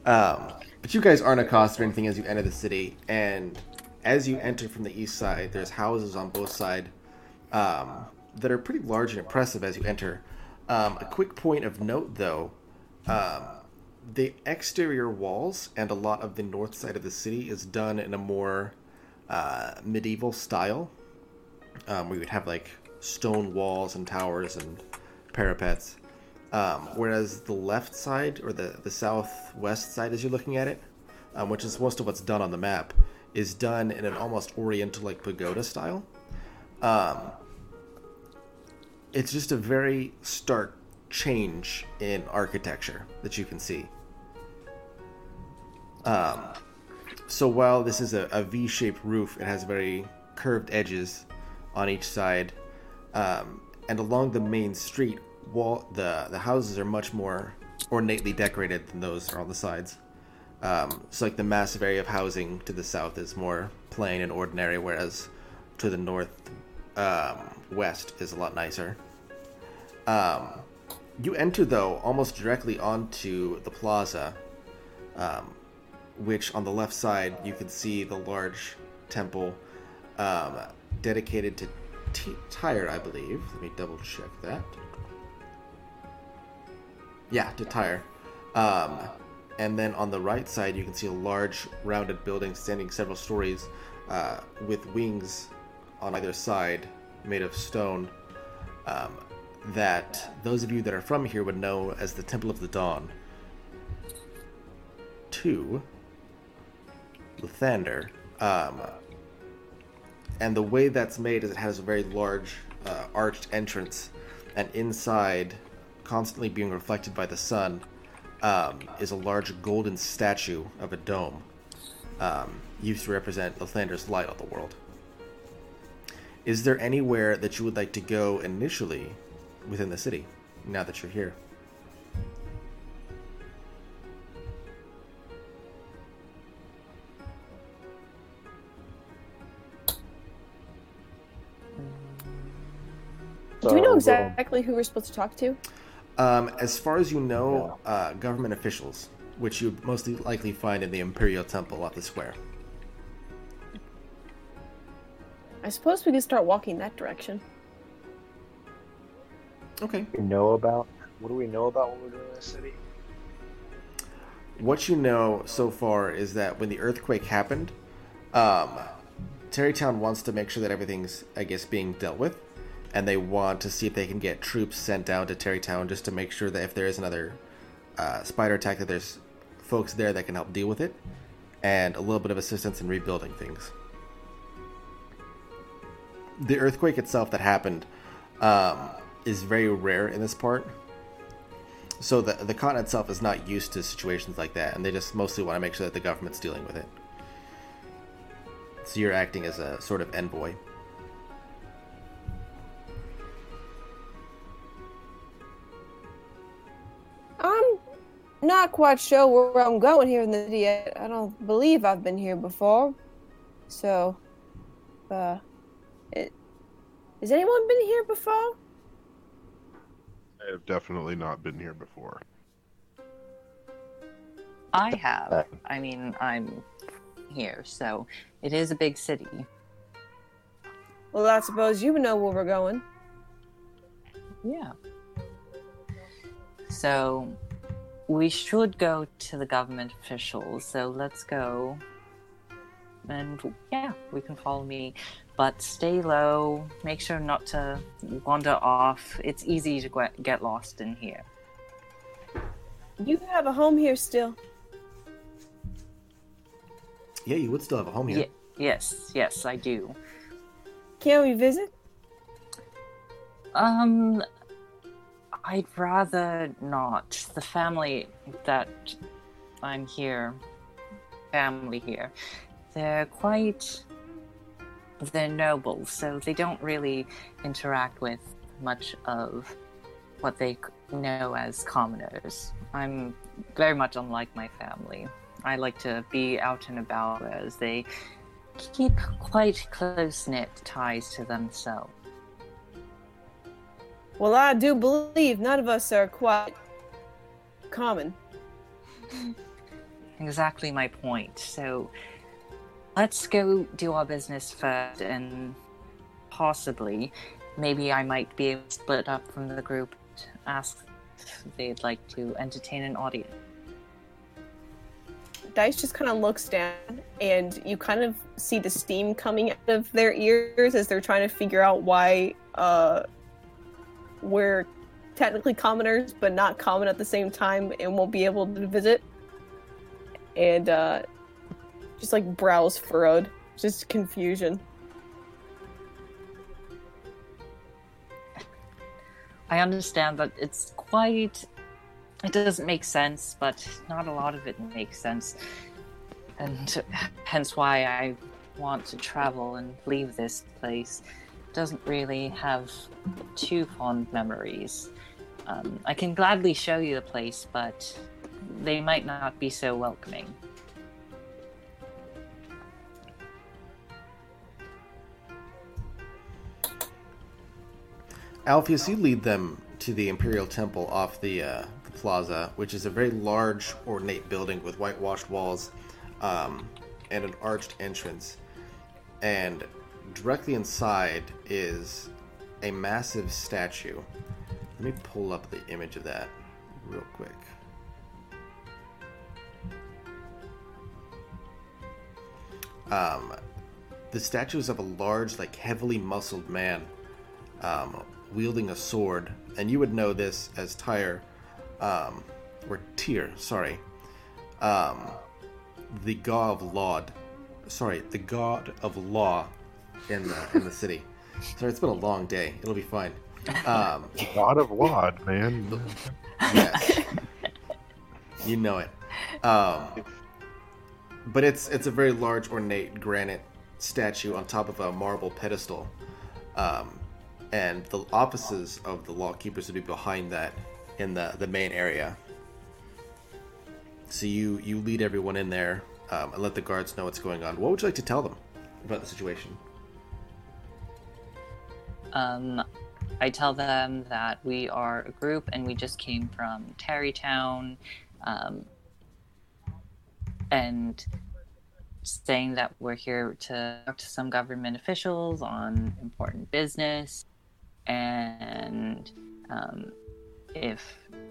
Um, but you guys aren't accosted or anything as you enter the city, and as you enter from the east side, there's houses on both sides um, that are pretty large and impressive as you enter. Um, a quick point of note, though, um, the exterior walls and a lot of the north side of the city is done in a more uh, medieval style, um, you would have like stone walls and towers and parapets. Um, whereas the left side or the, the southwest side, as you're looking at it, um, which is most of what's done on the map, is done in an almost oriental like pagoda style. Um, it's just a very stark change in architecture that you can see. Um, so while this is a, a V-shaped roof, it has very curved edges on each side, um, and along the main street, wall the the houses are much more ornately decorated than those are on the sides. Um, so like the massive area of housing to the south is more plain and ordinary, whereas to the north um, west is a lot nicer. Um, you enter though almost directly onto the plaza, um, which on the left side you can see the large temple um, dedicated to t- Tyr, I believe. Let me double check that. Yeah, to Tyr. Um, and then on the right side, you can see a large, rounded building standing several stories uh, with wings on either side made of stone um, that those of you that are from here would know as the Temple of the Dawn. To, Lathander. Um, and the way that's made is it has a very large uh, arched entrance, and inside, constantly being reflected by the sun, um, is a large golden statue of a dome, um, used to represent Lathander's light on the world. Is there anywhere that you would like to go initially within the city, now that you're here? Do we know exactly who we're supposed to talk to? Um, as far as you know, uh, government officials, which you'd most likely find in the Imperial Temple off the square. I suppose we could start walking that direction. Okay. We know about what do we know about what we're doing in the city? What you know so far is that when the earthquake happened, um, Terrytown wants to make sure that everything's, I guess, being dealt with, and they want to see if they can get troops sent down to Terrytown just to make sure that if there is another uh, spider attack, that there's folks there that can help deal with it, and a little bit of assistance in rebuilding things. The earthquake itself that happened um, is very rare in this part, so the the continent itself is not used to situations like that, and they just mostly want to make sure that the government's dealing with it. So you're acting as a sort of envoy. Not quite sure where I'm going here in the city. I don't believe I've been here before. So, uh, it, has anyone been here before? I have definitely not been here before. I have. I mean, I'm here, so it is a big city. Well, I suppose you know where we're going. Yeah. So we should go to the government officials. So let's go. And yeah, we can follow me. But stay low. Make sure not to wander off. It's easy to get- get lost in here. You have a home here still. Yeah, you would still have a home here. Ye- yes, yes, I do. Can we visit? Um, I'd rather not. The family that I'm here, family here, they're quite. They're noble, so they don't really interact with much of what they know as commoners. I'm very much unlike my family. I like to be out and about, as they keep quite close knit ties to themselves. Well, I do believe none of us are quite common. *laughs* Exactly my point. So let's go do our business first and possibly maybe I might be able to split up from the group to ask if they'd like to entertain an audience. Dice just kind of looks down, and you kind of see the steam coming out of their ears as they're trying to figure out why uh, we're technically commoners, but not common at the same time, and won't be able to visit. And uh, just like brows furrowed, just confusion. I understand that it's quite. It doesn't make sense, but not a lot of it makes sense. And hence why I want to travel and leave this place. Doesn't really have too fond memories. Um, I can gladly show you the place, but they might not be so welcoming. Alpheus, you lead them to the Imperial Temple off the, uh, the plaza, which is a very large, ornate building with whitewashed walls um, and an arched entrance. And directly inside is a massive statue. Let me pull up the image of that real quick. Um, the statue is of a large, like heavily muscled man, um, wielding a sword, and you would know this as Tyre, um, or Tyr, sorry, um, the god of Laud, sorry, the god of law in the in the city. Sorry, it's been a long day. It'll be fine. Um, *laughs* God of Laud, man. yes, you know it. Um, but it's it's a very large, ornate granite statue on top of a marble pedestal, um, and the offices of the law keepers would be behind that in the the main area. So you you lead everyone in there um, and let the guards know what's going on. What would you like to tell them about the situation? Um, I tell them that we are a group and we just came from Terrytown, um, and saying that we're here to talk to some government officials on important business, and um, if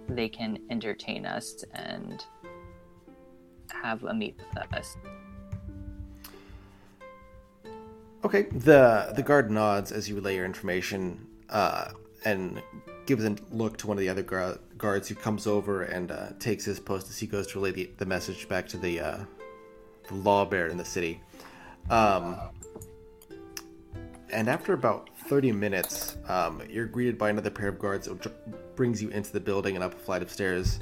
they can entertain us and have a meet with us. Okay. The the guard nods as you relay your information, uh, and gives a look to one of the other gu- guards who comes over and uh, takes his post as he goes to relay the, the message back to the uh, the law bearer in the city. Um, and after about 30 minutes, um, you're greeted by another pair of guards that brings you into the building and up a flight of stairs,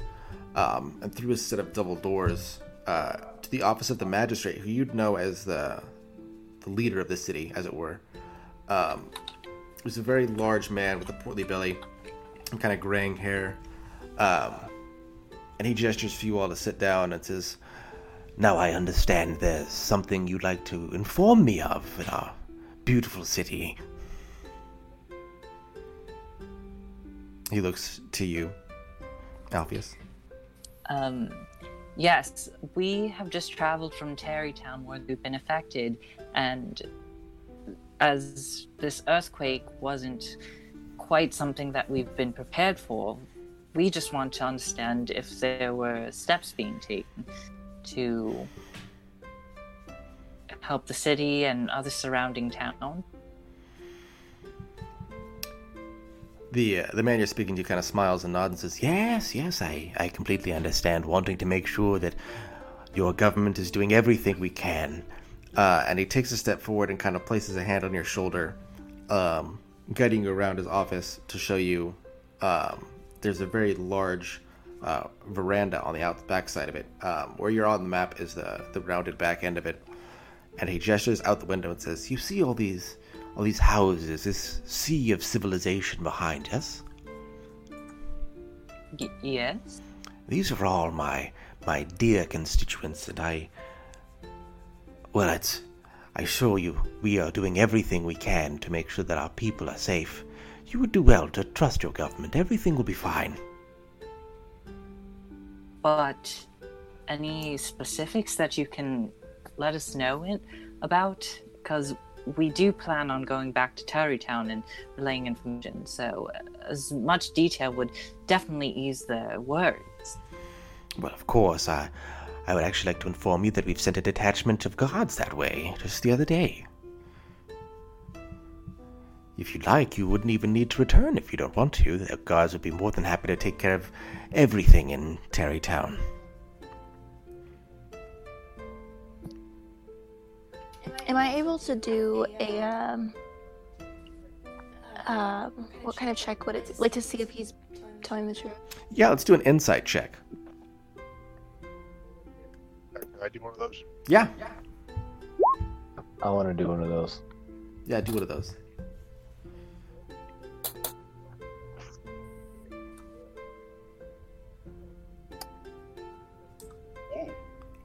um, and through a set of double doors uh, to the office of the magistrate, who you'd know as the the leader of the city, as it were. Um, he was a very large man with a portly belly and kind of graying hair. Um, and he gestures for you all to sit down and says, Now I understand there's something you'd like to inform me of in our beautiful city. He looks to you, Alpheus. Um, yes, we have just traveled from Terrytown where we've been affected, and as this earthquake wasn't quite something that we've been prepared for, we just want to understand if there were steps being taken to help the city and other surrounding towns. The uh, the man you're speaking to kind of smiles and nods and says, "Yes, yes, I I completely understand. Wanting to make sure that your government is doing everything we can." Uh, and he takes a step forward and kind of places a hand on your shoulder, um, guiding you around his office to show you. Um, there's a very large uh, veranda on the out back side of it. Um, where you're on the map is the the rounded back end of it, and he gestures out the window and says, "You see all these." all these houses, this sea of civilization behind us. Y- yes. These are all my my dear constituents, and I. Well, it's. I assure you, we are doing everything we can to make sure that our people are safe. You would do well to trust your government. Everything will be fine. But any specifics that you can let us know it about? Because we do plan on going back to Terrytown and relaying information, so uh, as much detail would definitely ease the words. Well, of course, I, I would actually like to inform you that we've sent a detachment of guards that way just the other day. If you'd like, you wouldn't even need to return if you don't want to. The guards would be more than happy to take care of everything in Terrytown. Am I able to do a um, um what kind of check would it like to see if he's telling the truth? Yeah, let's do an insight check. Can I do one of those? Yeah, I want to do one of those. yeah, do one of those.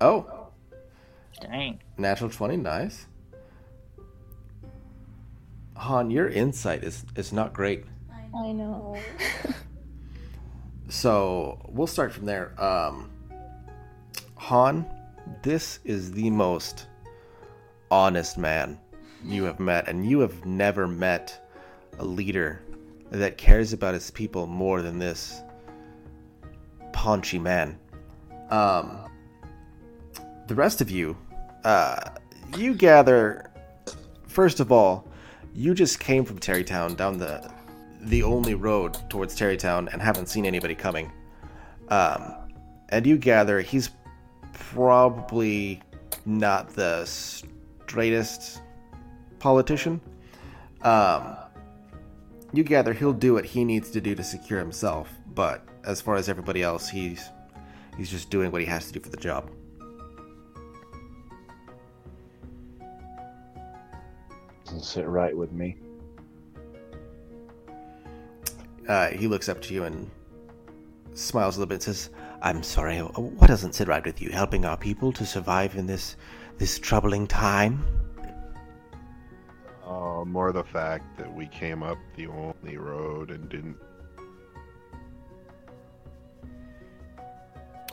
Oh, Dang. natural 20, nice. Han, your insight is, is not great. I know. *laughs* So we'll start from there. Um, Han, this is the most honest man you have met, and you have never met a leader that cares about his people more than this paunchy man. Um, the rest of you, uh, you gather. First of all, you just came from Terrytown down the the only road towards Terrytown and haven't seen anybody coming. Um, and you gather he's probably not the straightest politician. Um, you gather he'll do what he needs to do to secure himself, but as far as everybody else, he's he's just doing what he has to do for the job. Doesn't sit right with me. Uh, he looks up to you and smiles a little bit and says, I'm sorry, what doesn't sit right with you? Helping our people to survive in this this troubling time? Uh, more the fact that we came up the only road and didn't.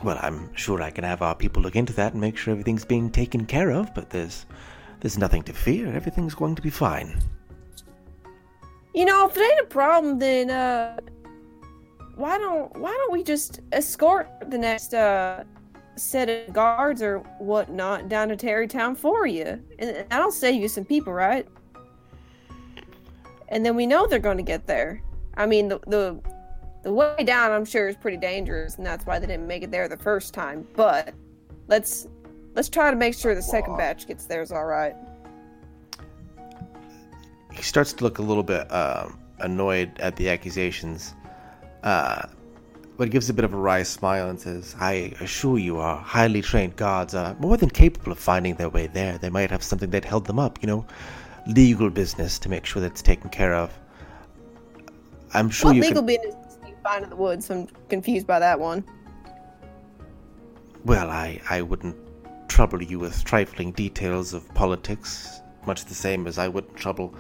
Well, I'm sure I can have our people look into that and make sure everything's being taken care of, but there's there's nothing to fear. Everything's going to be fine. You know, if it ain't a problem, then uh, why don't why don't we just escort the next uh set of guards or whatnot down to Terrytown for you, and that'll save you some people, right? And then we know they're going to get there. I mean, the the the way down, I'm sure, is pretty dangerous, and that's why they didn't make it there the first time. But let's let's try to make sure the second batch gets theirs all right. He starts to look a little bit uh, annoyed at the accusations, uh, but gives a bit of a wry smile and says, I assure you, our highly trained guards are more than capable of finding their way there. They might have something that held them up, you know, legal business to make sure that's taken care of. I'm sure What you legal can. business is you find in the woods? I'm confused by that one. Well, I, I wouldn't trouble you with trifling details of politics, much the same as I wouldn't trouble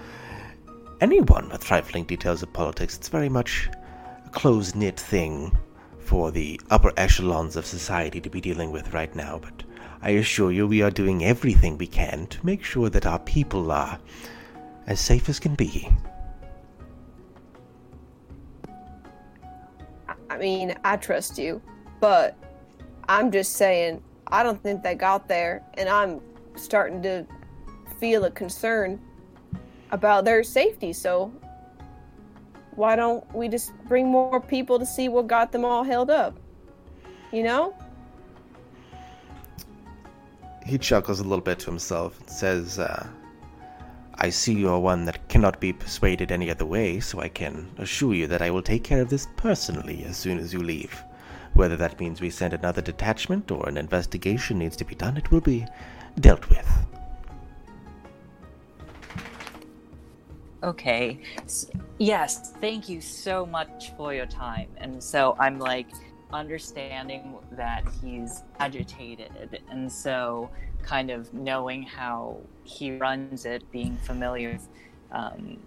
anyone with trifling details of politics. It's very much close knit thing for the upper echelons of society to be dealing with right now, but I assure you we are doing everything we can to make sure that our people are as safe as can be. I mean, I trust you, but I'm just saying, I don't think they got there, and I'm starting to feel a concern about their safety. So, why don't we just bring more people to see what got them all held up? You know? He chuckles a little bit to himself and says, uh, I see you are one that cannot be persuaded any other way, so I can assure you that I will take care of this personally as soon as you leave. Whether that means we send another detachment or an investigation needs to be done, it will be dealt with. Okay. Yes, thank you so much for your time. And so I'm like understanding that he's agitated. And so kind of knowing how he runs it, being familiar with um,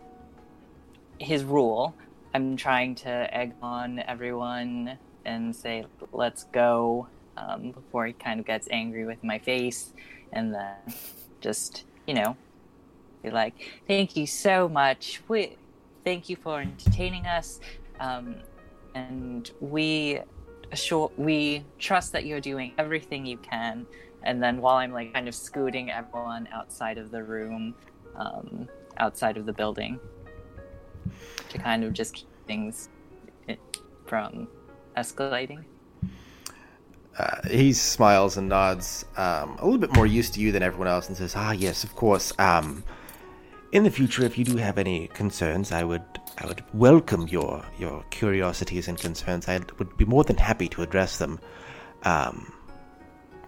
his rule, I'm trying to egg on everyone and say, let's go um, before he kind of gets angry with my face. And then just, you know, be like, thank you so much. We, thank you for entertaining us. Um, and we assure, we trust that you're doing everything you can. And then while I'm like kind of scooting everyone outside of the room, um, outside of the building, to kind of just keep things from escalating. Uh, he smiles and nods, um, a little bit more used to you than everyone else, and says, "Ah, yes, of course. Um, in the future, if you do have any concerns, I would, I would welcome your your curiosities and concerns. I would be more than happy to address them. Um,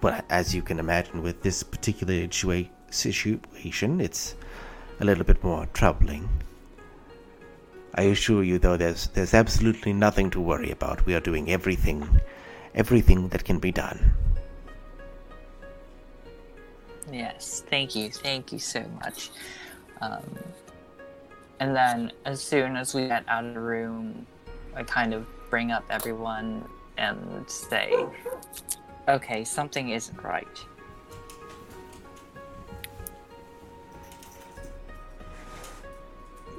but as you can imagine, with this particular situation, it's a little bit more troubling. I assure you, though, there's there's absolutely nothing to worry about. We are doing everything, everything that can be done. Yes, thank you, thank you so much. Um, and then as soon as we get out of the room, I kind of bring up everyone and say, okay, something isn't right.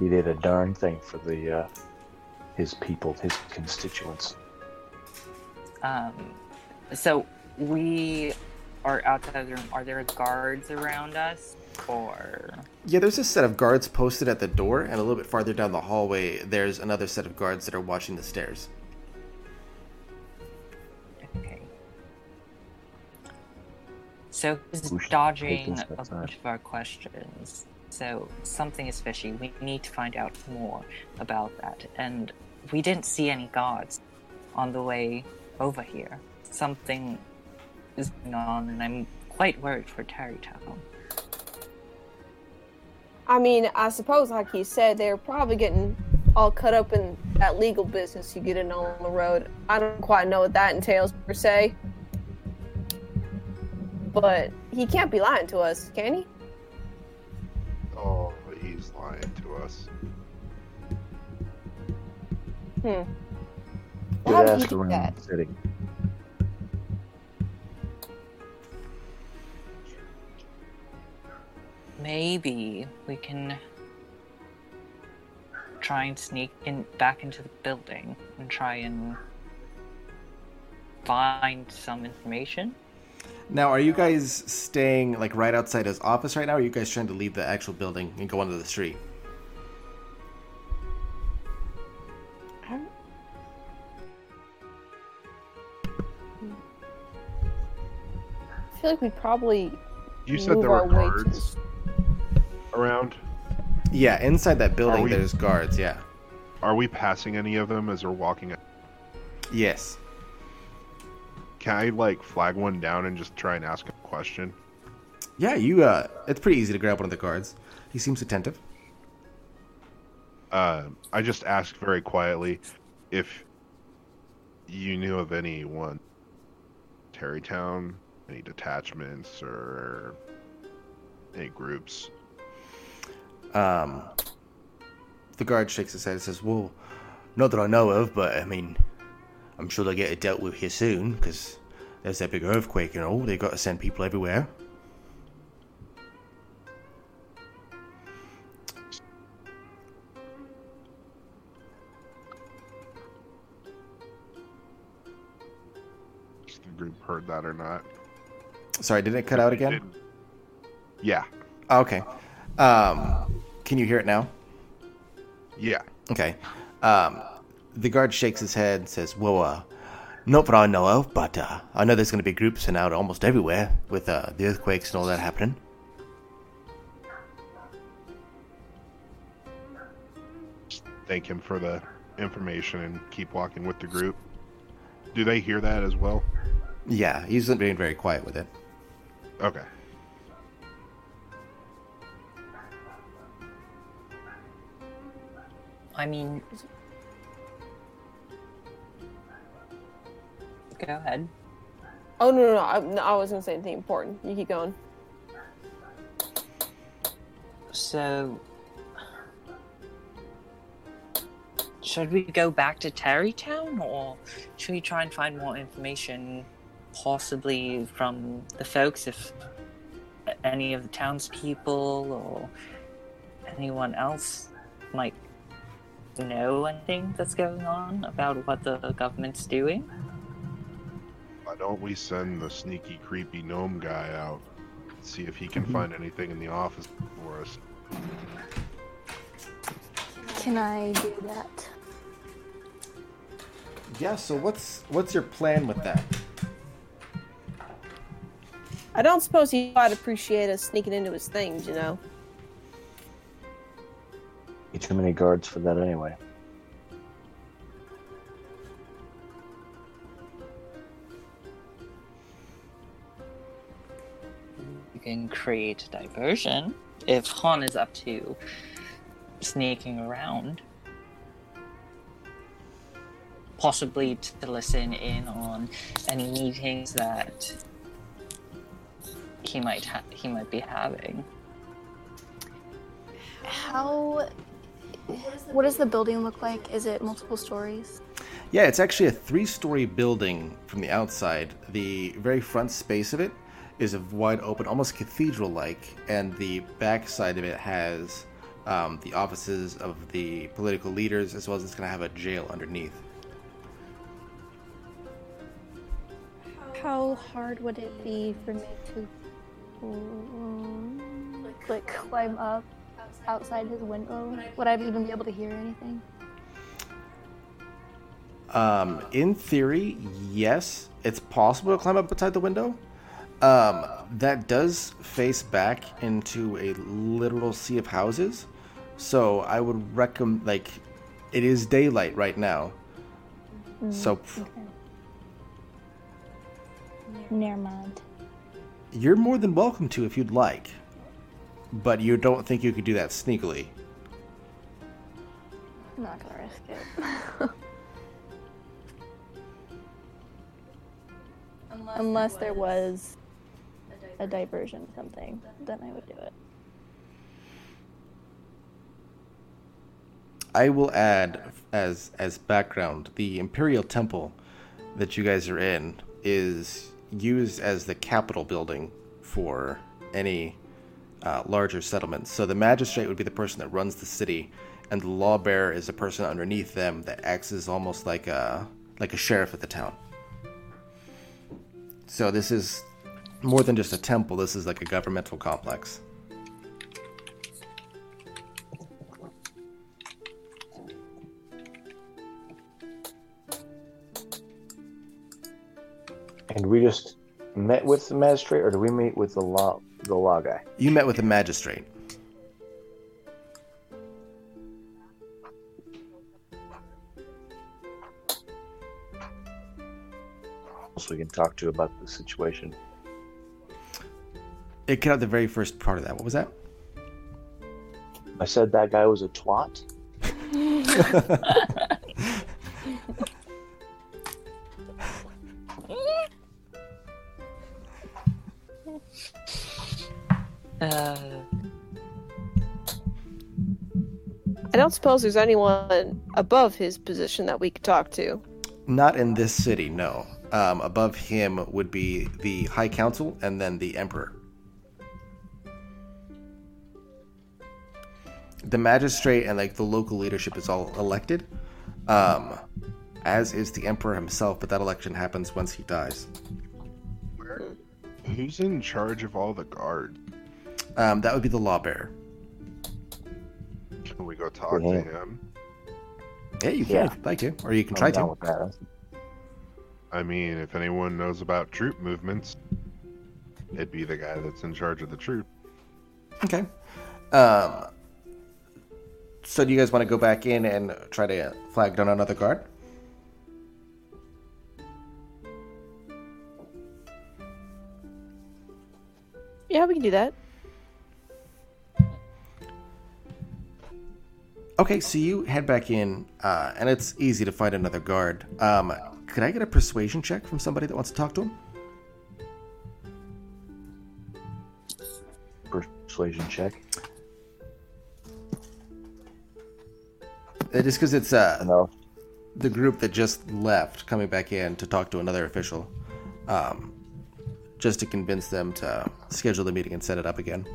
he did a darn thing for the uh, his people, his constituents. Um, so we are outside of the room. Are there guards around us, or Yeah, there's a set of guards posted at the door, and a little bit farther down the hallway, there's another set of guards that are watching the stairs. okay? So he's dodging a bunch of our questions. So something is fishy. We need to find out more about that. And we didn't see any guards on the way over here. Something is going on, and I'm quite worried for Terrytown. I mean, I suppose, like you said, they're probably getting all cut up in that legal business you get in on the road. I don't quite know what that entails per se. But he can't be lying to us, can he? Oh, he's lying to us. Hmm. Good Why would he ask do around that? the Maybe we can try and sneak in back into the building and try and find some information. Now, are you guys staying like right outside his office right now, or are you guys trying to leave the actual building and go onto the street? I feel like we probably You said move there were our way to guards around. Yeah, inside that building, we- there's guards. Yeah. Are we passing any of them as we're walking? Yes. Can I like flag one down and just try and ask a question? Yeah, you. Uh, it's pretty easy to grab one of the guards. He seems attentive. Uh, I just asked very quietly if you knew of anyone, Terrytown, any detachments or any groups. Um, the guard shakes his head and says, "Well, not that I know of, but I mean, I'm sure they'll get it dealt with here soon because there's that big earthquake and all. They've got to send people everywhere." If the group heard that or not. Sorry, did it cut out again? Yeah, Oh, okay. Um, can you hear it now? yeah. Okay. Um, the guard shakes his head and says, Well, uh, not that I know of, but uh, I know there's going to be groups sent out almost everywhere with uh, the earthquakes and all that happening. Thank him for the information and keep walking with the group. Do they hear that as well? Yeah, he's being very quiet with it. Okay. I mean, go ahead. Oh no, no, no! I, no, I wasn't gonna say anything important. You keep going. So, should we go back to Terrytown, or should we try and find more information, possibly from the folks, if any of the townspeople or anyone else might know anything that's going on about what the government's doing? Why don't we send the sneaky, creepy gnome guy out? See if he can mm-hmm. find anything in the office for us. Can I do that? Yeah, so what's what's your plan with that? I don't suppose he quite appreciate us sneaking into his things, you know. Need too many guards for that anyway. You can create diversion if Han is up to sneaking around. Possibly to listen in on any meetings that he might ha- he might be having. How? What does the building look like? Is it multiple stories? Yeah, it's actually a three-story building from the outside. The very front space of it is a wide open, almost cathedral-like, and the back side of it has um, the offices of the political leaders, as well as it's going to have a jail underneath. How hard would it be for me to um, like climb up outside his window? Would I even be able to hear anything? Um, in theory, yes, it's possible to climb up outside the window. Um, that does face back into a literal sea of houses, so I would recommend like it is daylight right now. So Okay. Never mind. you're more than welcome to if you'd like, but you don't think you could do that sneakily. I'm not gonna risk it. Unless there was a diversion or something, then I would do it. I will add as as background the Imperial Temple that you guys are in is used as the capital building for any uh, larger settlements. So the magistrate would be the person that runs the city, and the law bearer is the person underneath them that acts as almost like a like a sheriff at the town. So this is more than just a temple. This is like a governmental complex. And we just met with the magistrate, or do we meet with the law the law guy? You met with the magistrate. So we can talk to about the situation. It cut out the very first part of that. What was that? I said that guy was a twat. *laughs* *laughs* Uh, I don't suppose there's anyone above his position that we could talk to. Not in this city, no. Um, above him would be the High Council and then the Emperor. The magistrate and like the local leadership is all elected, um, as is the Emperor himself. But that election happens once he dies. Who's in charge of all the guards? Um, that would be the law bearer. Can we go talk to Yeah. him? Yeah, you can Yeah. if you'd like to, or you can I'm try to. I mean, if anyone knows about troop movements, it'd be the guy that's in charge of the troop. Okay. Um, so do you guys want to go back in and try to flag down another guard? Yeah, we can do that. Okay, so you head back in, uh, and it's easy to find another guard. Um, could I get a persuasion check from somebody that wants to talk to him? Persuasion check. Uh, Just because it's uh, No. the group that just left coming back in to talk to another official, um, just to convince them to schedule the meeting and set it up again.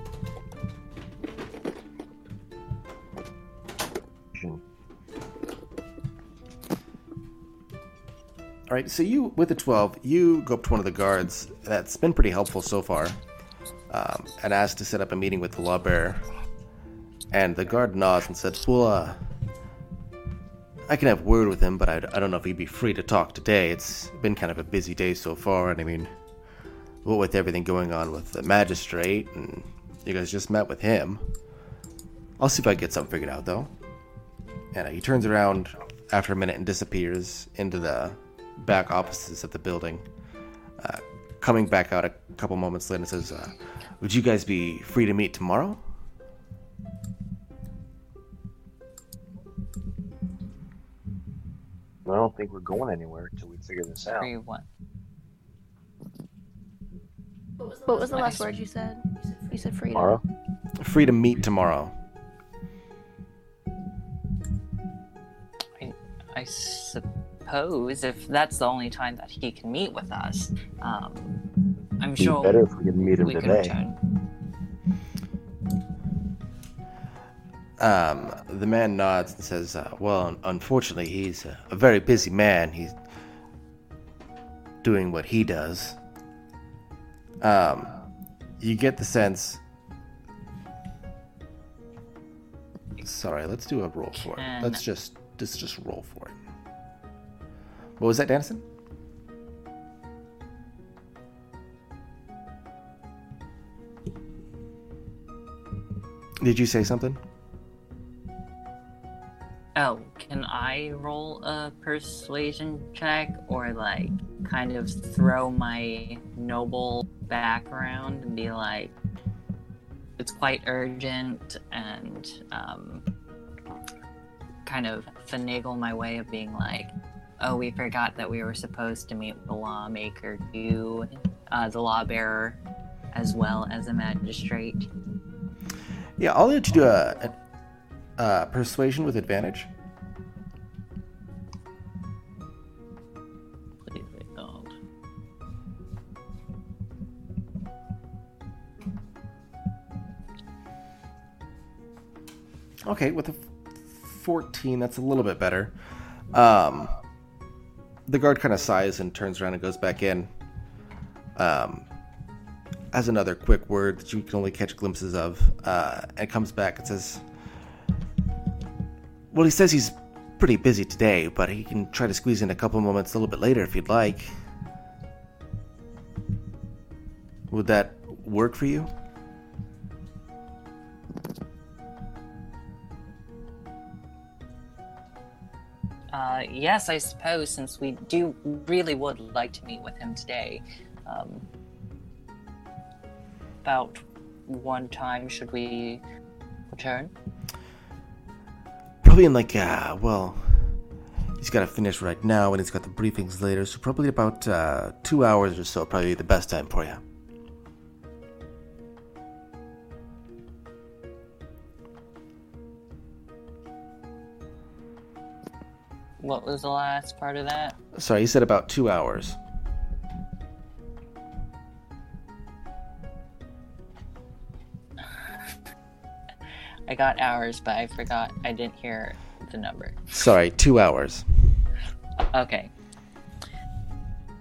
All right, so you with the twelve, you go up to one of the guards. That's been pretty helpful so far, um, and ask to set up a meeting with the law bearer. And the guard nods and said, "Well, uh, I can have word with him, but I, I don't know if he'd be free to talk today. It's been kind of a busy day so far, and I mean, what with everything going on with the magistrate, and you guys just met with him. I'll see if I can get something figured out, though." And uh, he turns around after a minute and disappears into the back offices of the building. Uh, coming back out a couple moments later and says, uh, Would you guys be free to meet tomorrow? I don't think we're going anywhere until we figure this out. three, one. What was the last word you said? You said free Tomorrow? Free to meet tomorrow. I, I suppose if that's the only time that he can meet with us, um, I'm Be sure better if we can meet him today. Um, the man nods and says, uh, "Well, unfortunately, he's a, a very busy man. He's doing what he does." Um, you get the sense. Sorry, let's do a roll for it. Let's just let's just roll for it. What was that, Dennison? Did you say something? Oh, can I roll a persuasion check or like kind of throw my noble background and be like, it's quite urgent and um, kind of finagle my way of being like, oh, we forgot that we were supposed to meet the lawmaker, you, uh, the lawbearer, as well as a magistrate. Yeah, I'll let you do a, a, a persuasion with advantage. Okay, with a 14, that's a little bit better. Um, the guard kind of sighs and turns around and goes back in. Um, has another quick word that you can only catch glimpses of, uh, and comes back and says, Well, he says he's pretty busy today, but he can try to squeeze in a couple moments a little bit later if you'd like. Would that work for you? Uh, yes, I suppose, since we do really would like to meet with him today. Um, about one time should we return? Probably in like, uh, well, he's got to finish right now and he's got the briefings later, so probably about uh, two hours or so, probably the best time for you. What was the last part of that? Sorry, you said about two hours. I got hours, but I forgot. I didn't hear the number. Sorry, two hours. Okay.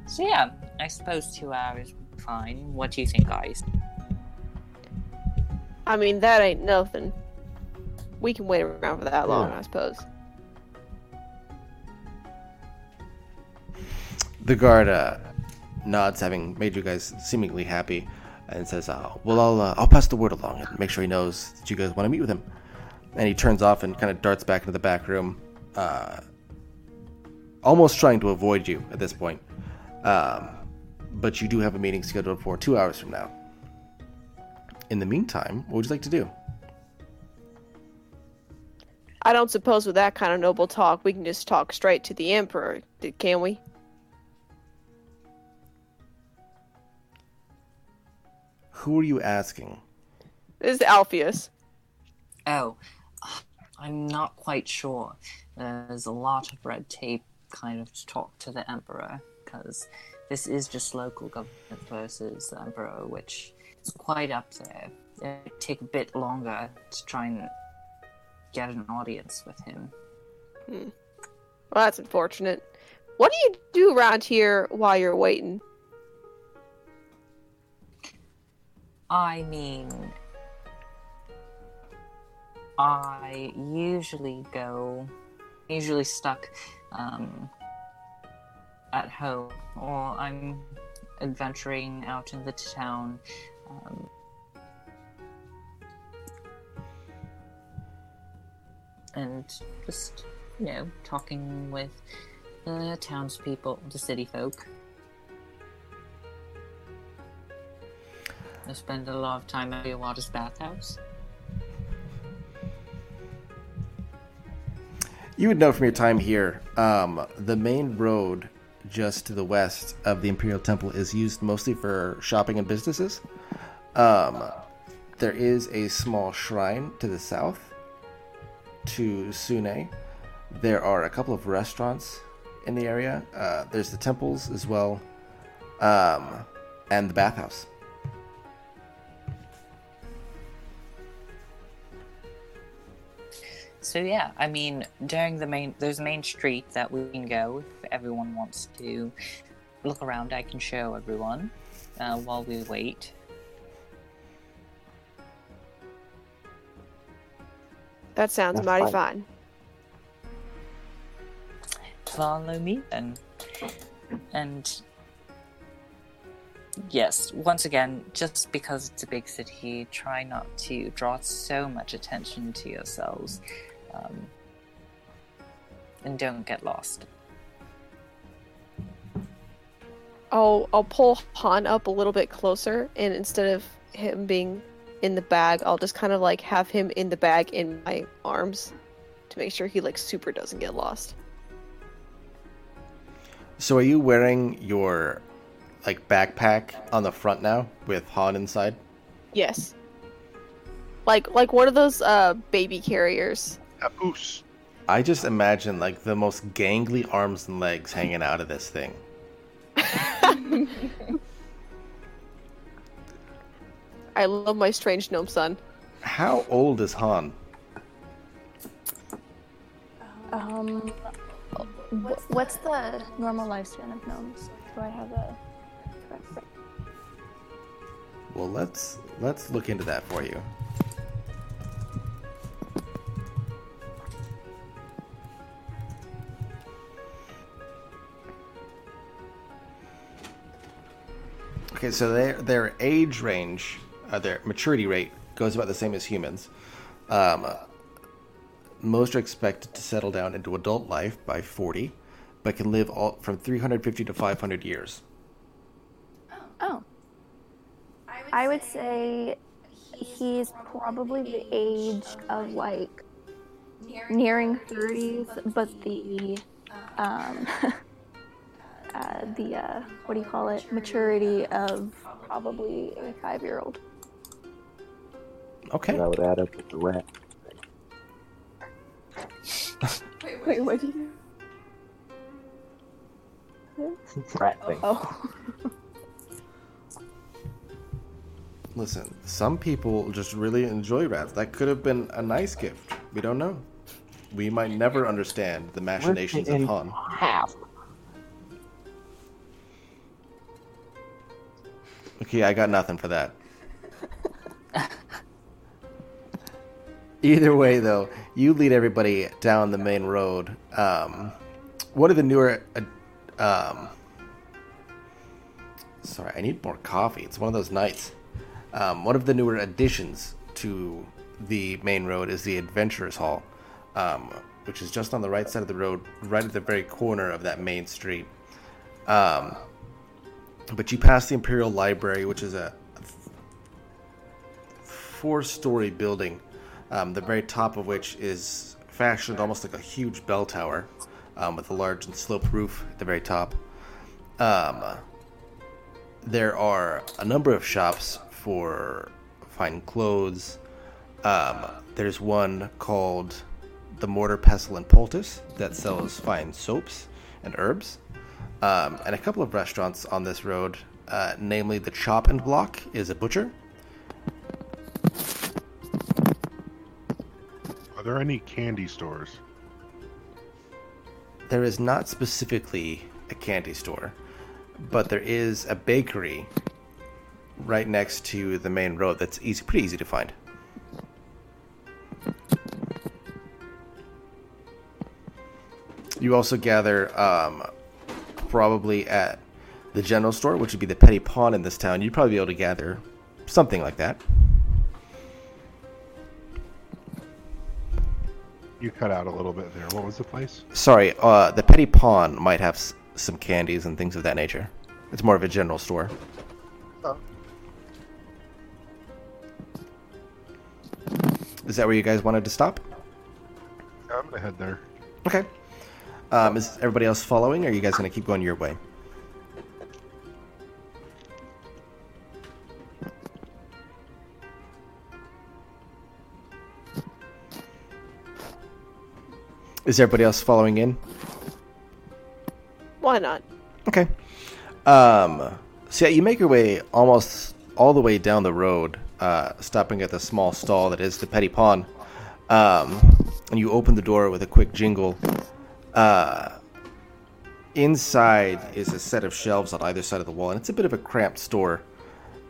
So yeah, I suppose two hours would be fine. What do you think, guys? I mean, that ain't nothing. We can wait around for that long, Yeah. I suppose. The guard uh, nods, having made you guys seemingly happy, and says, uh, "Well, I'll uh, I'll pass the word along and make sure he knows that you guys want to meet with him." And he turns off and kind of darts back into the back room, uh, almost trying to avoid you at this point. Um, but you do have a meeting scheduled for two hours from now. In the meantime, what would you like to do? I don't suppose with that kind of noble talk, we can just talk straight to the Emperor, can we? Who are you asking? This is Alpheus. Oh, I'm not quite sure. There's a lot of red tape kind of to talk to the Emperor, because this is just local government versus the Emperor, which is quite up there. It would take a bit longer to try and get an audience with him. Hmm. Well, that's unfortunate. What do you do around here while you're waiting? I mean, I usually go, usually stuck um, at home, or I'm adventuring out in the town. Um, and just, you know, talking with the townspeople, the city folk. I spend a lot of time at Iwata's bathhouse. You would know from your time here, um, the main road just to the west of the Imperial Temple is used mostly for shopping and businesses. Um, there is a small shrine to the south to Sune. There are a couple of restaurants in the area. Uh, there's the temples as well, um, and the bathhouse. So yeah, I mean, during the main, there's a main street that we can go if everyone wants to look around. I can show everyone uh, while we wait. That sounds That's mighty fine. fine. Follow me then. And yes, once again, just because it's a big city, try not to draw so much attention to yourselves. Um, and don't get lost. I'll I'll pull Han up a little bit closer, and instead of him being in the bag, I'll just kind of like have him in the bag in my arms to make sure he like super doesn't get lost. So are you wearing your like backpack on the front now with Han inside? Yes. Like like one of those uh baby carriers. Papoose. I just imagine like the most gangly arms and legs hanging out of this thing. *laughs* I love my strange gnome son. How old is Han? Um, wh- what's the normal lifespan of gnomes? Do I have a correct? Well, let's let's look into that for you. Okay, so their their age range, uh, their maturity rate goes about the same as humans. Um, most are expected to settle down into adult life by 40, but can live all, from 350 to 500 years. Oh. I would say he's probably the age of like nearing 30s, but the um, *laughs* *laughs* uh, the uh, what do you call it? Maturity of probably a five year old. Okay. That would add up with the rat. Wait, what did you? Rat thing. Oh. *laughs* Listen, some people just really enjoy rats. That could have been a nice gift. We don't know. We might never understand the machinations of in Han. half. Okay, I got nothing for that. Either way, though, you lead everybody down the main road. Um, one of the newer. Uh, um, sorry, I need more coffee. It's one of those nights. Um, one of the newer additions to the main road is the Adventurers Hall, um, which is just on the right side of the road, right at the very corner of that main street. Um, but you pass the Imperial Library, which is a four-story building, um, the very top of which is fashioned almost like a huge bell tower, um, with a large and sloped roof at the very top. Um, there are a number of shops for fine clothes. Um, there's one called the Mortar, Pestle, and Poultice that sells fine soaps and herbs um, and a couple of restaurants on this road, uh, namely the Chop and Block is a butcher. Are there any candy stores? There is not specifically a candy store, but there is a bakery right next to the main road that's easy, pretty easy to find. You also gather um, probably at the general store, which would be the petty pawn in this town. You'd probably be able to gather something like that. You cut out a little bit there. What was the place? Sorry, uh, the petty pawn might have s- some candies and things of that nature. It's more of a general store. Oh. Is that where you guys wanted to stop? I'm gonna head there. Okay. Um, is everybody else following, or are you guys going to keep going your way? Is everybody else following in? Why not? Okay. Um, so yeah, you make your way almost all the way down the road, uh, stopping at the small stall that is the Petty Pawn. Um, and you open the door with a quick jingle. Uh, inside is a set of shelves on either side of the wall, and it's a bit of a cramped store,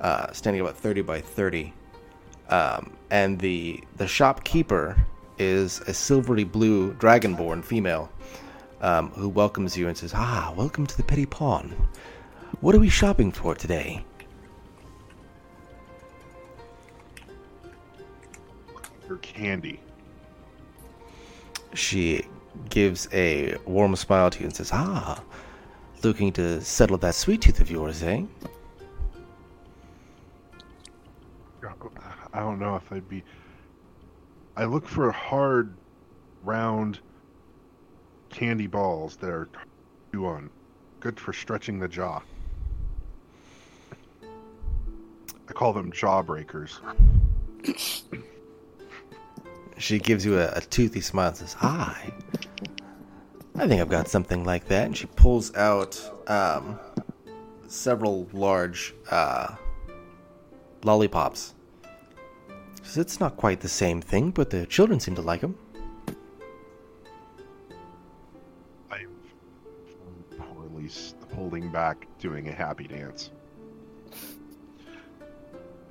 uh, standing about 30 by 30. Um, and the the shopkeeper is a silvery blue dragonborn female um, who welcomes you and says, "Ah, welcome to the Petty Pawn. What are we shopping for today?" For candy. She gives a warm smile to you and says, "Ah, looking to settle that sweet tooth of yours, eh?" I don't know if I'd be. I look for hard, round candy balls that are chew on, good for stretching the jaw. I call them jawbreakers. *coughs* *coughs* *coughs* She gives you a, a toothy smile and says, "Hi, I think I've got something like that." And she pulls out um, several large uh, lollipops. She says, "It's not quite the same thing, but the children seem to like them." I'm poorly holding back doing a happy dance.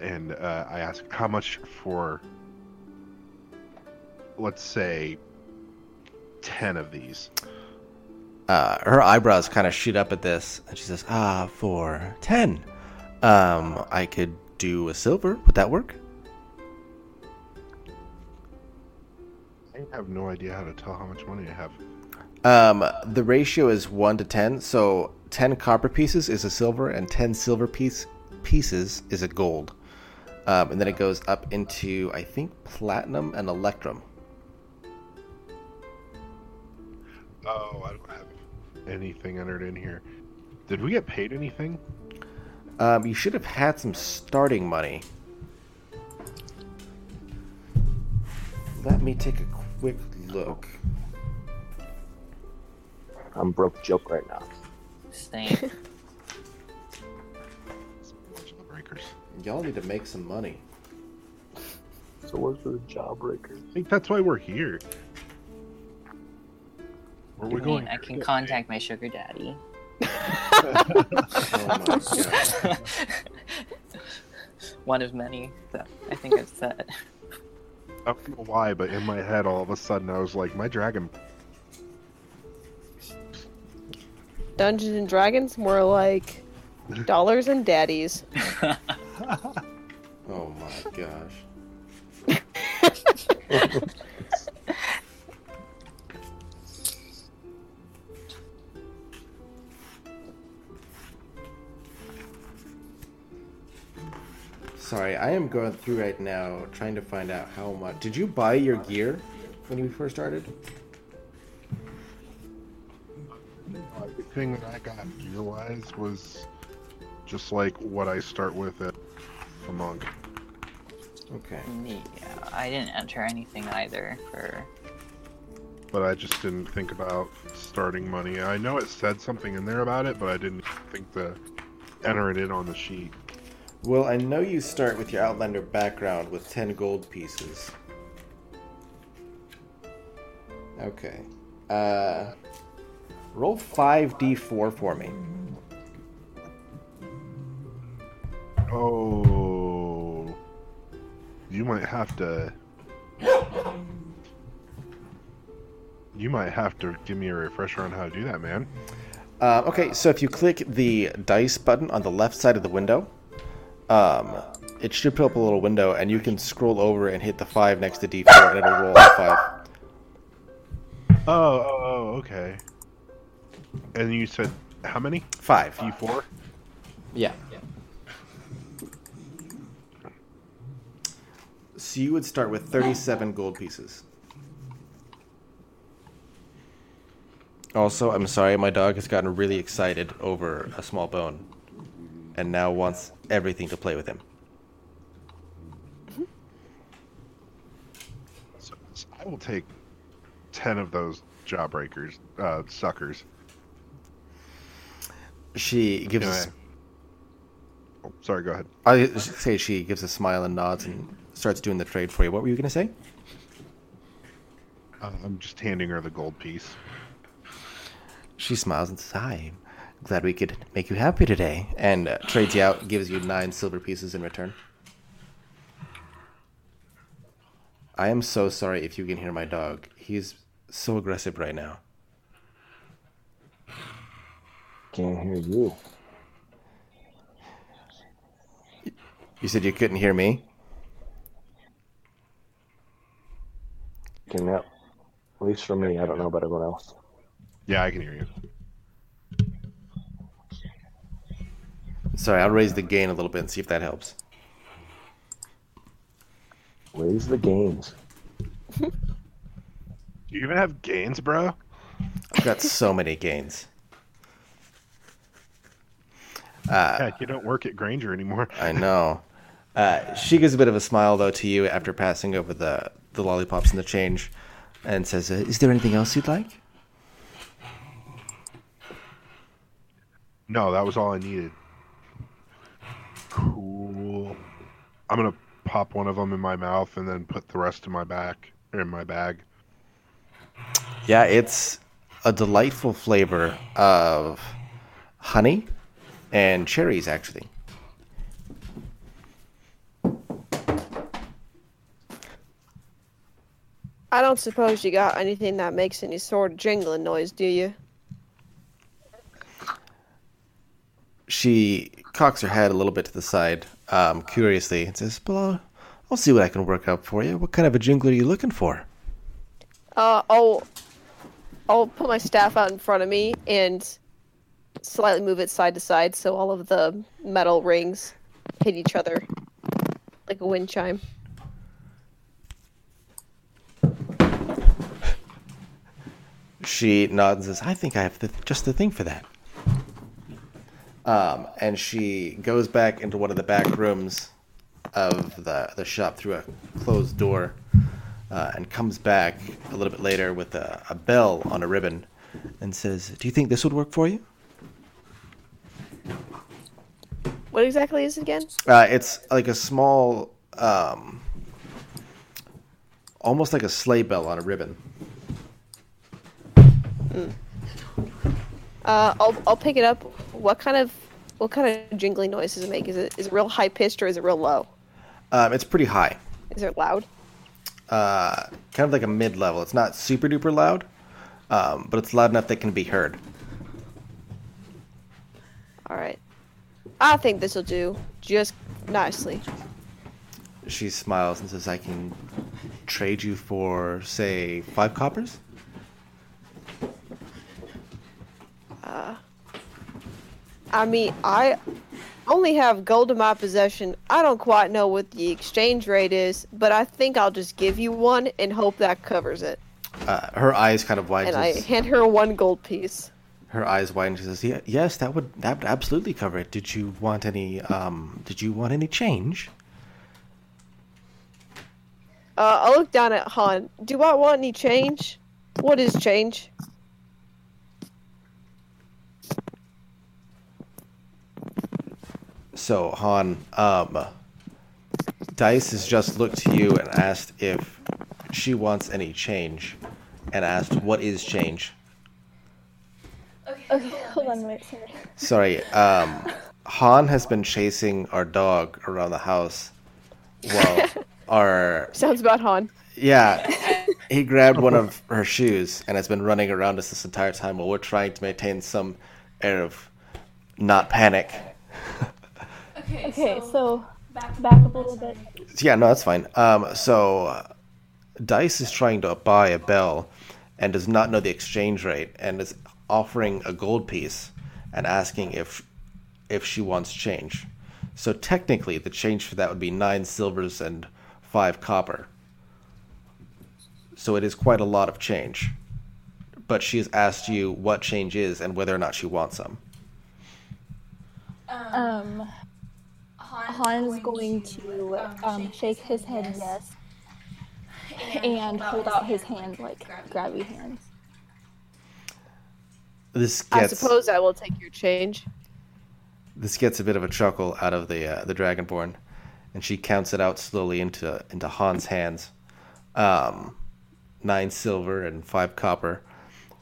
And uh, I ask, how much for, let's say, 10 of these? Uh, her eyebrows kind of shoot up at this, and she says, "Ah, for ten, um, I could do a silver. Would that work?" I have no idea how to tell how much money I have. Um, the ratio is one to ten, so ten copper pieces is a silver, and ten silver piece pieces is a gold. Um, and then it goes up into I think platinum and electrum. Oh, I don't have anything entered in here. Did we get paid anything? Um, you should have had some starting money. Let me take a quick look. I'm broke joke right now. Same. *laughs* Jawbreakers. Y'all need to make some money. So what's for the jawbreaker? I think that's why we're here. Where are we I going? mean, I can contact my sugar daddy. *laughs* *laughs* Oh my. One of many that I think I've said. I don't know why, but in my head, all of a sudden, I was like, my dragon. Dungeons and Dragons, more like dollars and daddies. *laughs* Oh my gosh. Sorry, I am going through right now trying to find out how much. Did you buy your gear when you first started? The thing that I got gear wise was just like what I start with at a monk. Okay. Yeah, I didn't enter anything either for. But I just didn't think about starting money. I know it said something in there about it, but I didn't think to enter it in on the sheet. Well, I know you start with your Outlander background with 10 gold pieces. Okay. Uh, roll 5d4 for me. Oh, you might have to. You might have to give me a refresher on how to do that, man. Uh, okay, so if you click the dice button on the left side of the window, um, it should put up a little window, and you can scroll over and hit the 5 next to d4, and it'll roll a 5. Oh, oh, oh, okay. And you said how many? 5. D4. Yeah. So you would start with 37 gold pieces. Also, I'm sorry, my dog has gotten really excited over a small bone and now wants everything to play with him. So, so I will take ten of those jawbreakers, uh, suckers. She gives us. Okay. Oh, sorry, go ahead. I say she gives a smile and nods and starts doing the trade for you. What were you going to say? Uh, I'm just handing her the gold piece. She smiles and says, "Hi, glad we could make you happy today," and uh, trades you out, gives you nine silver pieces in return. I am so sorry if you can hear my dog. He's so aggressive right now. Can't hear you. You said you couldn't hear me? Can that, at least for me, I don't know about everyone else. Yeah, I can hear you. Sorry, I'll raise the gain a little bit and see if that helps. Raise the gains. Do *laughs* you even have gains, bro? I've got so many gains. Uh, Heck, you don't work at Granger anymore. I know. Uh, she gives a bit of a smile though to you after passing over the the lollipops and the change, and says, uh, "Is there anything else you'd like?" No, that was all I needed. Cool. I'm gonna pop one of them in my mouth and then put the rest in my back or in my bag. Yeah, it's a delightful flavor of honey and cherries, actually. I don't suppose you got anything that makes any sort of jingling noise, do you? She cocks her head a little bit to the side, um, curiously, and says, "Well, I'll, see what I can work up for you. What kind of a jingle are you looking for?" Uh, I'll I'll put my staff out in front of me and slightly move it side to side so all of the metal rings hit each other like a wind chime. She nods and says, "I think I have the, just the thing for that." Um, and she goes back into one of the back rooms of the the shop through a closed door, uh, and comes back a little bit later with a, a bell on a ribbon, and says, "Do you think this would work for you?" What exactly is it again? Uh, it's like a small, um, almost like a sleigh bell on a ribbon. Uh, I'll I'll pick it up. What kind of what kind of jingling noise does it make? Is it is it real high pitched or is it real low? Um, it's pretty high. Is it loud? uh, kind of like a mid level. It's not super duper loud, um, but it's loud enough that can be heard. All right. I think this will do just nicely. She smiles and says, "I can trade you for, say, five coppers." I mean, I only have gold in my possession. I don't quite know what the exchange rate is, but I think I'll just give you one and hope that covers it. Uh, her eyes kind of widen. And I hand her one gold piece. her eyes widen. She says, "Yeah, "Yes, that would that would absolutely cover it. Did you want any? Um, did you want any change?" Uh, I look down at Han. Do I want any change? What is change? So Han, um, Dice has just looked to you and asked if she wants any change, and asked what is change. Okay, hold on a minute. Sorry. Sorry, um, Han has been chasing our dog around the house. While *laughs* our Sounds about Han. yeah, *laughs* he grabbed one of her shoes and has been running around us this entire time while we're trying to maintain some air of not panic. *laughs* Okay, so back back up a little bit. Yeah, no, that's fine. Um, so uh, Dice is trying to buy a bell and does not know the exchange rate and is offering a gold piece and asking if if she wants change. So technically, the change for that would be nine silvers and five copper. So it is quite a lot of change. But she has asked you what change is and whether or not she wants some. Um, Han's going to um, shake his head yes, and hold out his hand like grabby hands. This I suppose I will take your change. This gets a bit of a chuckle out of the uh, the dragonborn, and she counts it out slowly into into Han's hands. Um, nine silver and five copper,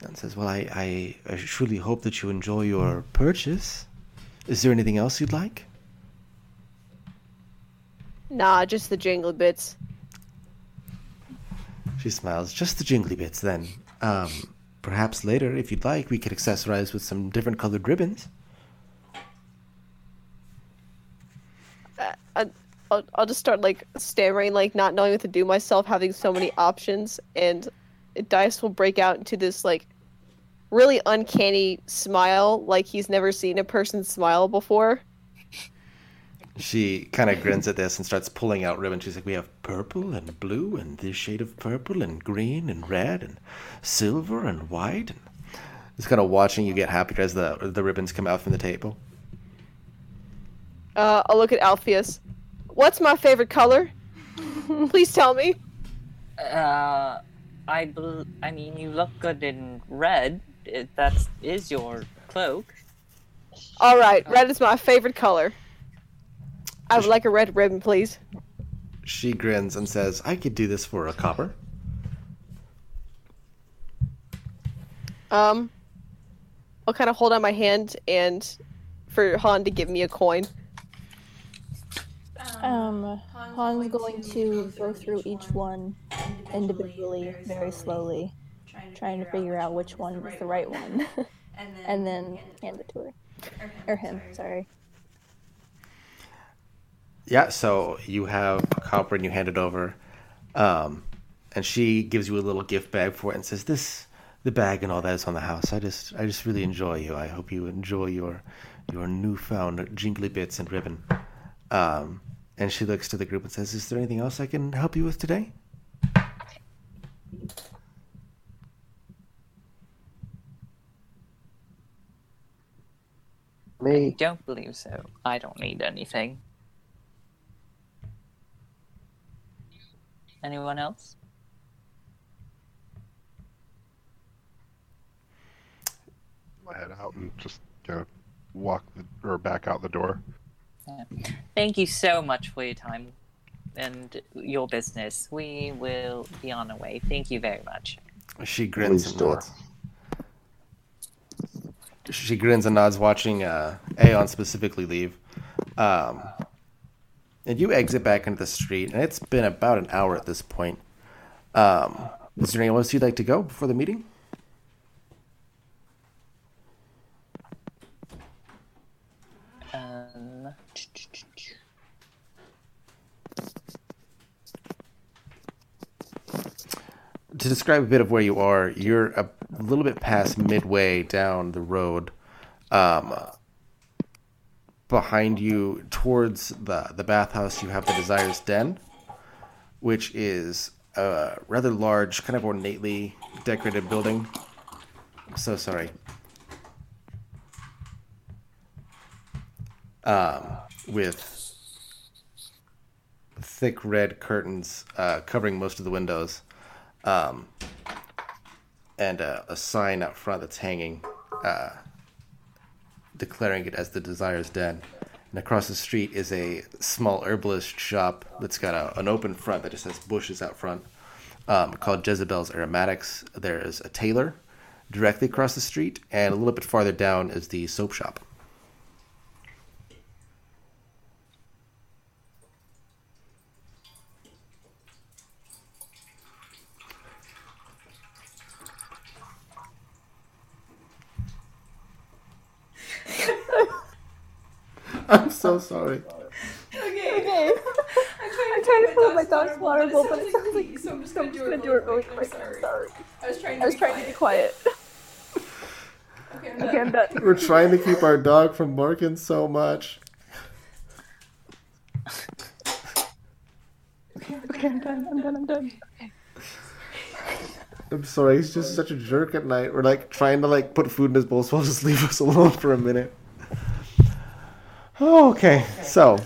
and says, "Well, I, I, I truly hope that you enjoy your purchase. Is there anything else you'd like?" Nah, just the jingly bits. She smiles. Just the jingly bits, then. Um, perhaps later, if you'd like, we could accessorize with some different colored ribbons. I, I'll, I'll just start like stammering, like not knowing what to do myself, having so many options, and Dice will break out into this like really uncanny smile, like he's never seen a person smile before. She kind of grins at this and starts pulling out ribbons. She's like, "We have purple and blue and this shade of purple and green and red and silver and white." And just kind of watching you get happier as the the ribbons come out from the table. Uh, I'll look at Alpheus. What's my favorite color? *laughs* Please tell me. Uh, I bel I mean, you look good in red. It, that's your cloak. All right, red is my favorite color. I would like a red ribbon, please. She grins and says, "I could do this for a copper." Um, I'll kind of hold out my hand and for Han to give me a coin. Um, Han's going to go through each one individually, very slowly, trying to figure out which one is the right one, *laughs* and then hand it to her. Or him, sorry. Yeah, so you have a copper and you hand it over, um, and she gives you a little gift bag for it and says, "This, the bag and all that is on the house. I just, I just really enjoy you. I hope you enjoy your, your newfound jingly bits and ribbon." Um, and she looks to the group and says, "Is there anything else I can help you with today?" Me. Don't believe so. I don't need anything. Anyone else? I head out and just kind of walk the, or back out the door. Thank you so much for your time and your business. We will be on our way. Thank you very much. She grins and nods. She grins and nods, watching uh, Aeon specifically leave. Um, and you exit back into the street, and it's been about an hour at this point. Um, is there anywhere else you'd like to go before the meeting? Um, to describe a bit of where you are, you're a little bit past midway down the road. Um, behind you, towards the the bathhouse, you have the Desire's Den, which is a rather large, kind of ornately decorated building. I'm so sorry. Um, with thick red curtains uh, covering most of the windows um, and a, a sign out front that's hanging, uh, declaring it as the Desire's Den. And across the street is a small herbalist shop that's got a, an open front that just has bushes out front, um, called Jezebel's Aromatics. There is a tailor directly across the street, and a little bit farther down is the soap shop. I'm so sorry. Okay. okay. *laughs* I'm trying to fill my dog's water bowl, but it sounds like so I'm just gonna do it really quick. I'm sorry. I was trying I was trying to be quiet. *laughs* Okay, I'm Okay, I'm done. We're trying to keep our dog from barking so much. Okay, I'm done. I'm done. I'm done. I'm sorry, he's just such a jerk at night. We're like trying to like put food in his bowl, so I'll just leave us *laughs* alone for a minute. Oh, okay. So,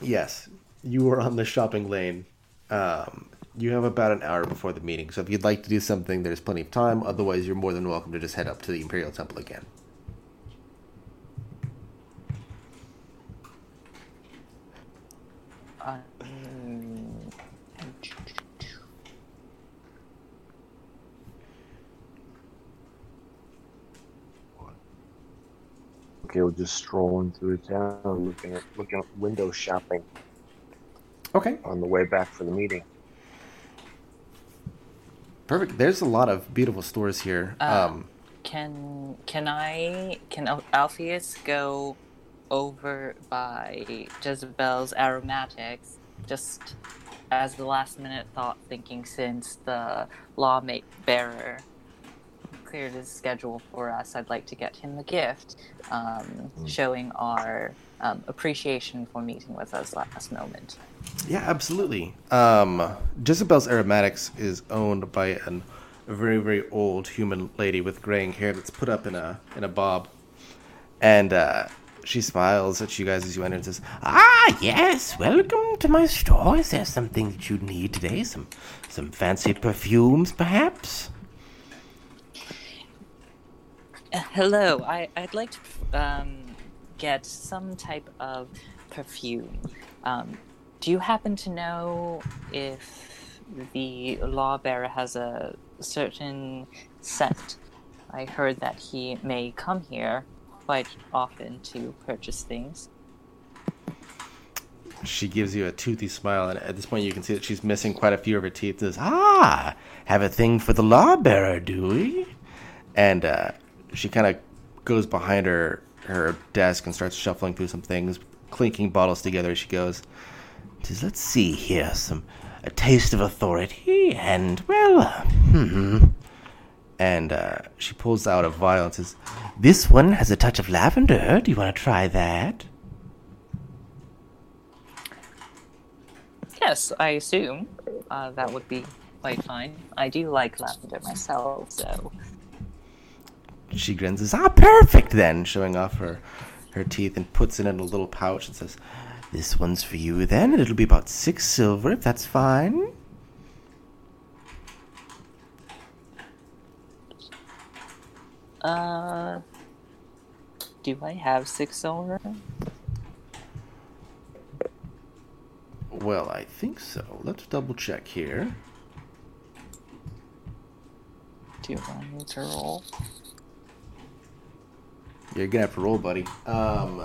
yes, you were on the shopping lane. Um, you have about an hour before the meeting, so if you'd like to do something, there's plenty of time. Otherwise, you're more than welcome to just head up to the Imperial Temple again. um, Gil just strolling through town, looking at looking at window shopping Okay, on the way back for the meeting. perfect. There's a lot of beautiful stores here. Uh, um, Can can I can Alpheus go over by Jezebel's aromatics just as the last minute thought thinking since the law ma- bearer cleared his schedule for us I'd like to get him a gift um, showing our um, appreciation for meeting with us last moment Yeah, absolutely. Um, Jezebel's Aromatics is owned by an, a very, very old human lady with graying hair that's put up in a in a bob, and uh, she smiles at you guys as you enter and says, Ah, yes. Welcome to my store. Is there something that you need today? Some, some fancy perfumes, perhaps? Hello, I, I'd like to um, get some type of perfume. Um, do you happen to know if the lawbearer has a certain scent? I heard that he may come here quite often to purchase things. she gives you a toothy smile, and at this point you can see that she's missing quite a few of her teeth. Says, Ah, have a thing for the lawbearer, do we? and uh, she kind of goes behind her her desk and starts shuffling through some things, clinking bottles together she goes. Tis, let's see here, some a taste of authority, and well, hmm. And uh, she pulls out a vial and says, This one has a touch of lavender. Do you want to try that? Yes, I assume uh, that would be quite fine. I do like lavender myself, so she grins, says, "Ah, perfect." Then showing off her her teeth and puts it in a little pouch and says, This one's for you then, and it'll be about six silver if that's fine. uh, do I have six silver? "Well, I think so. Let's double check here." Do I need to roll? You're gonna have to roll, buddy. Um,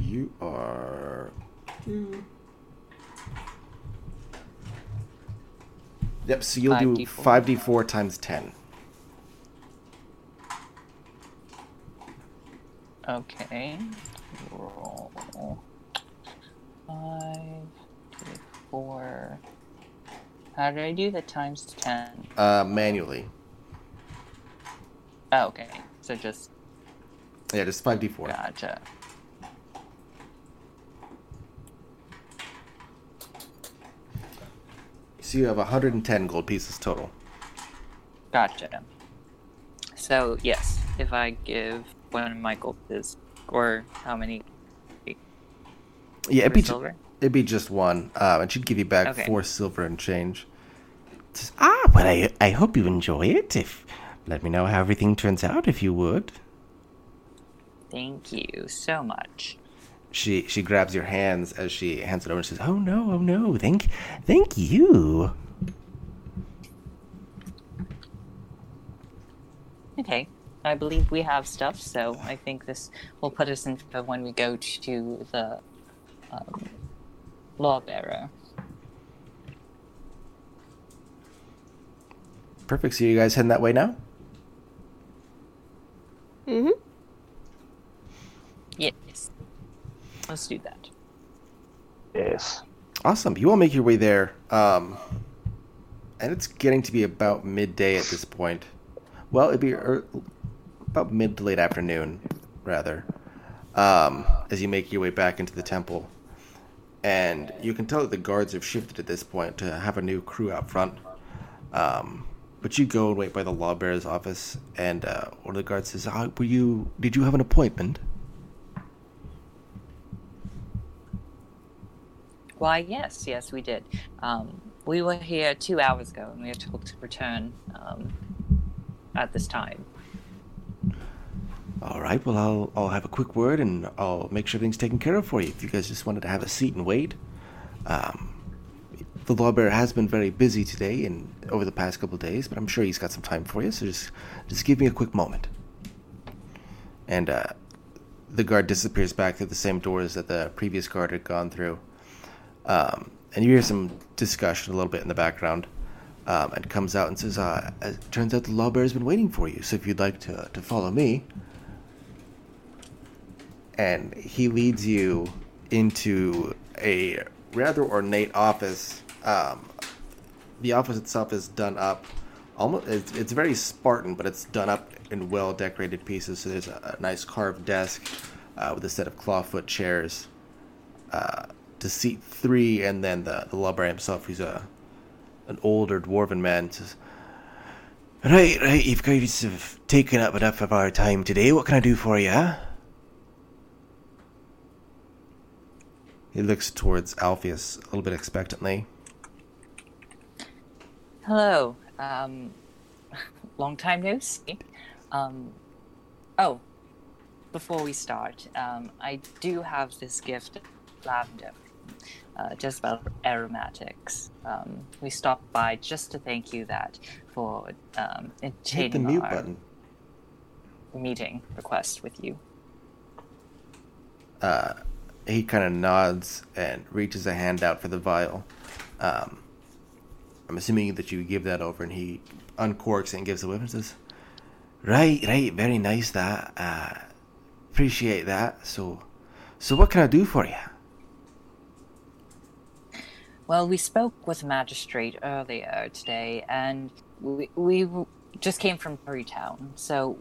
you are. Yep. So you'll do 5d4. five d four times ten. Okay. Roll. Five, two, four. How did I do the times ten? Uh, manually. Oh, okay. So just Yeah, just five d four. gotcha. So you have 110 gold pieces total. Gotcha. So yes, if I give one of my gold pieces, or how many Yeah, it'd be ju- it'd be just one, um, and she'd give you back Okay. four silver and change. Says, Ah, well, I, I hope you enjoy it. If Let me know how everything turns out, if you would. Thank you so much. She she grabs your hands as she hands it over and says, Oh no, oh no, thank, thank you. Okay, I believe we have stuff, so I think this will put us in for when we go to the um, law bearer. "Perfect. So you guys heading that way now?" Mm-hmm. Yes, let's do that. Yes. Awesome. You all make your way there, um, and it's getting to be about midday at this point. Well, it'd be er, about mid to late afternoon, rather, um, as you make your way back into the temple. And you can tell that the guards have shifted at this point to have a new crew out front. Um, but you go and wait by the law lawbearer's office, and uh, one of the guards says, ah, "Were you? Did you have an appointment?" Why, yes, yes, we did. Um, we were here two hours ago, and we were told to return um, at this time. All right. Well, I'll I'll have a quick word and I'll make sure everything's taken care of for you. If you guys just wanted to have a seat and wait, um, the lawbearer has been very busy today and over the past couple days, but I'm sure he's got some time for you. So just just give me a quick moment. and uh, the guard disappears back through the same doors that the previous guard had gone through. Um, and you hear some discussion a little bit in the background. Um, and comes out and says, uh, "It turns out the lawbear's been waiting for you. So if you'd like to to follow me." And he leads you into a rather ornate office. Um, the office itself is done up almost it's, it's very spartan but it's done up in well decorated pieces so there's a, a nice carved desk uh, with a set of clawfoot chairs uh, seat three and then the, the lubber himself who's a an older dwarven man says right right you've guys have taken up enough of our time today what can i do for you he looks towards alpheus a little bit expectantly Hello. Um, *laughs* long time no see. Um, oh, before we start, um, I do have this gift lavender, uh, Jezebel Aromatics. Um, we stopped by just to thank you that for um, hit the mute our button meeting request with you. uh, he kind of nods and reaches a hand out for the vial. Um, I'm assuming that you give that over, and he uncorks and gives the whip says, "Right, right, very nice. That uh, appreciate that. So, so what can I do for you?" Well, we spoke with the magistrate earlier today, and we, we just came from Town, so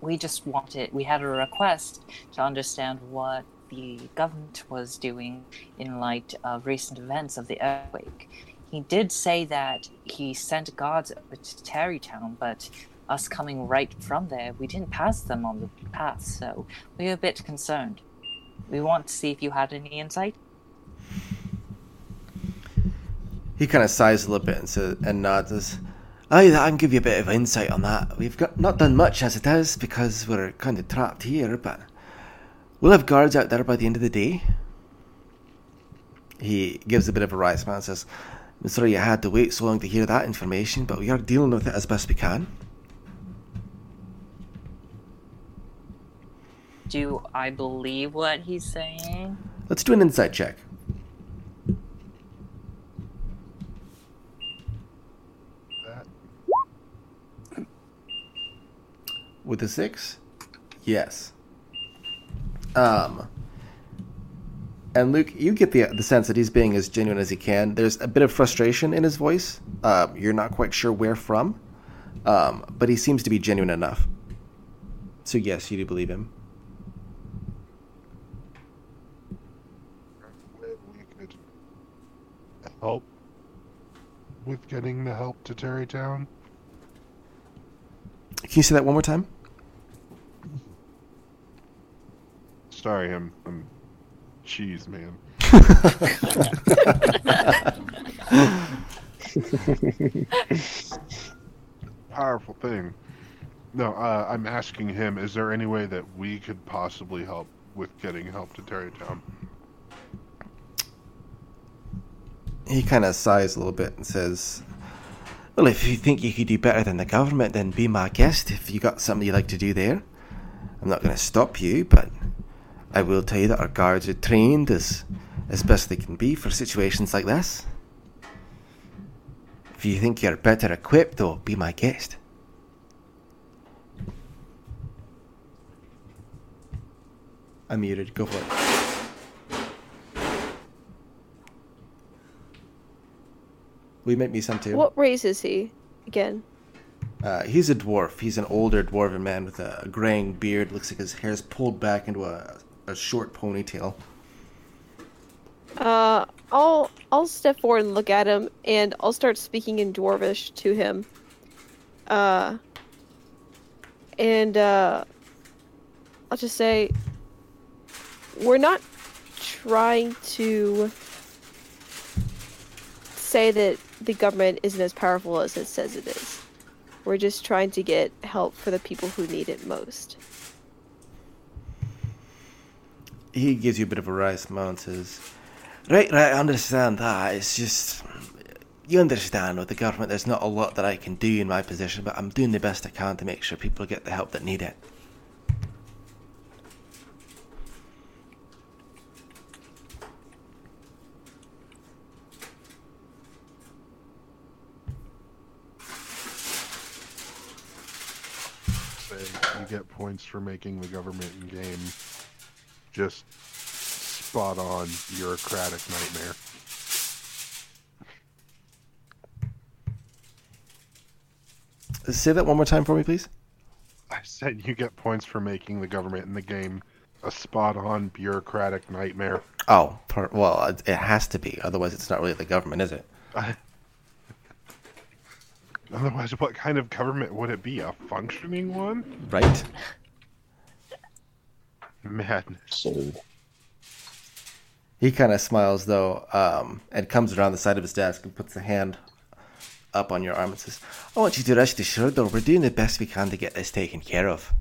we just wanted, we had a request to understand what the government was doing in light of recent events of the earthquake. He did say that he sent guards over to Terrytown, but us coming right from there, we didn't pass them on the path, so we were a bit concerned. We want to see if you had any insight. He kind of sighs a little bit and says, and nods. Aye, oh, I can give you a bit of insight on that. We've got not done much as it is because we're kind of trapped here, but we'll have guards out there by the end of the day. He gives a bit of a wry smile and says, I'm sorry you had to wait so long to hear that information, but we are dealing with it as best we can. Do I believe what he's saying? Let's do an insight check. That With a six? Yes. Um. And Luke, you get the the sense that he's being as genuine as he can. There's a bit of frustration in his voice. Um, you're not quite sure where from, um, but he seems to be genuine enough. So yes, you do believe him. we could help with getting the help to Terrytown. Can you say that one more time? Sorry, I'm I'm cheese man. *laughs* Powerful thing. No, uh, I'm asking him: Is there any way that we could possibly help with getting help to Terrytown? He kind of sighs a little bit and says, "Well, if you think you could do better than the government, then be my guest. If you got something you'd like to do there, I'm not going to stop you, but I will tell you that our guards are trained as as best they can be for situations like this. If you think you're better equipped, though, be my guest." I'm muted. Go for it. Will you make me some too? What race is he again? Uh, he's a dwarf. He's an older dwarven man with a graying beard. Looks like his hair's pulled back into a, a short ponytail. Uh, I'll I'll step forward and look at him, and I'll start speaking in Dwarvish to him. Uh, and uh, I'll just say, we're not trying to say that the government isn't as powerful as it says it is. We're just trying to get help for the people who need it most he gives you a bit of a rise says, right, right, I understand that. It's just you understand with the government, there's not a lot that I can do in my position, but I'm doing the best I can to make sure people get the help that need it. You get points for making the government in game just spot on bureaucratic nightmare. Say that one more time for me, please. I said you get points for making the government in the game a spot on bureaucratic nightmare. Oh, per, well, it, it has to be. Otherwise, it's not really the government, is it? Otherwise, what kind of government would it be? A functioning one? Right? Madness. So He kind of smiles though, um, and comes around the side of his desk and puts a hand up on your arm and says, "I want you to rest assured, though, we're doing the best we can to get this taken care of.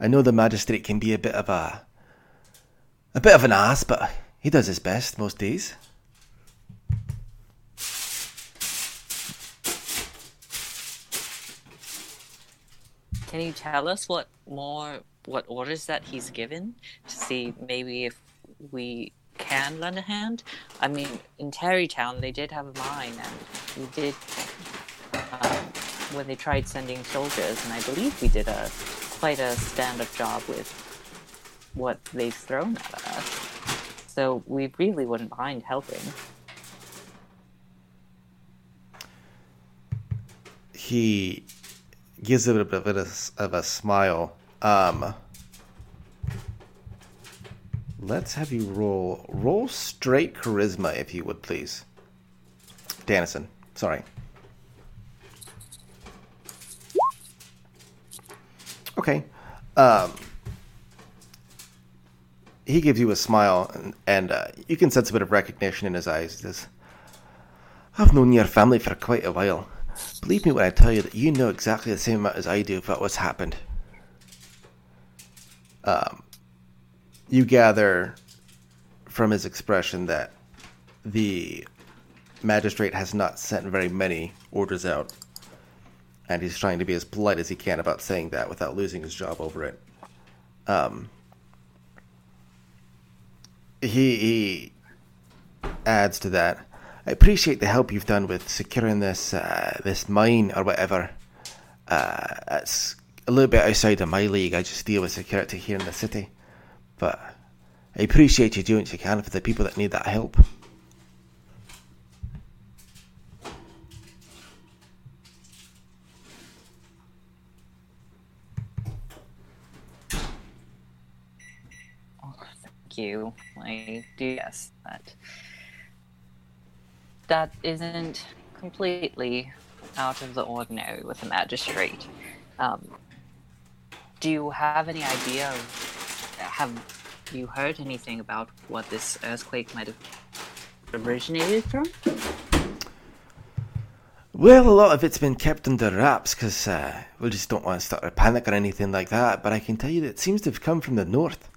I know the magistrate can be a bit of a a bit of an ass, but he does his best most days." Can you tell us what more, what orders that he's given to see maybe if we can lend a hand? I mean, in Terrytown, they did have a mine, and we did um, when they tried sending soldiers, and I believe we did a quite a stand-up job with what they've thrown at us. So we really wouldn't mind helping. He gives a bit of a, of a smile. Um, let's have you roll roll straight charisma, if you would please, Danison, Sorry. Okay. Um, he gives you a smile, and, and uh, you can sense a bit of recognition in his eyes. He says, I've known your family for quite a while. Believe me when I tell you that you know exactly the same amount as I do about what's happened. Um, you gather from his expression that the magistrate has not sent very many orders out, and he's trying to be as polite as he can about saying that without losing his job over it. Um, he, he adds to that. I appreciate the help you've done with securing this uh, this mine or whatever. Uh, it's a little bit outside of my league. I just deal with security here in the city, but I appreciate you doing what you can for the people that need that help. Thank you. I do guess that that isn't completely out of the ordinary with a magistrate. Um, do you have any idea have you heard anything about what this earthquake might have originated from? Well, a lot of it's been kept under wraps because uh, we just don't want to start a panic or anything like that. But I can tell you that it seems to have come from the north.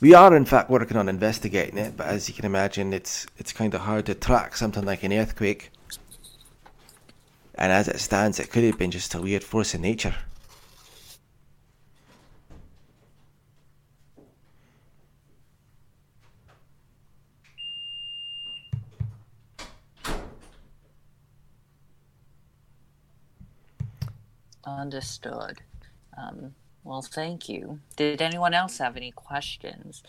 We are, in fact, working on investigating it, but as you can imagine, it's it's kind of hard to track something like an earthquake. And as it stands, it could have been just a weird force of nature. Understood. Um, well, thank you. Did anyone else have any questions?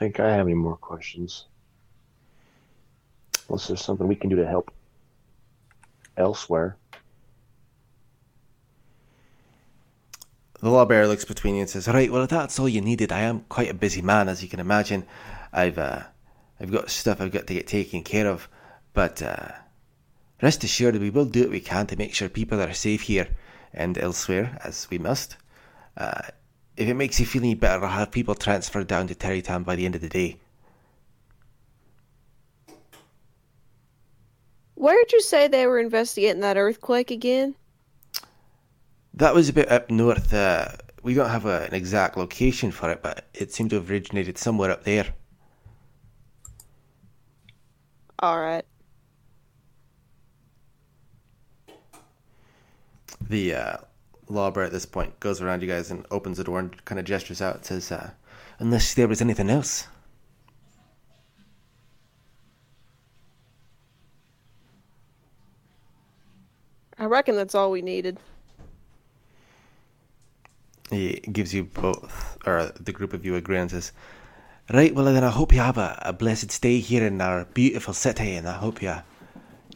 think I have any more questions. Unless there's something we can do to help elsewhere. The lawbearer looks between you and says, "Right, well, if that's all you needed, I am quite a busy man, as you can imagine. I've uh, I've got stuff I've got to get taken care of, but uh, rest assured, we will do what we can to make sure people are safe here and elsewhere, as we must. Uh, if it makes you feel any better, I'll have people transferred down to Terrytown by the end of the day. Where'd you say they were investigating that earthquake again? That was a bit up north. Uh, we don't have a, an exact location for it, but it seemed to have originated somewhere up there. All right. The uh, at this point goes around you guys and opens the door and kind of gestures out. Says, uh, Unless there was anything else. I reckon that's all we needed. He gives you both, or the group of you, a grin and says, Right, well then I hope you have a, a blessed stay here in our beautiful city and I hope you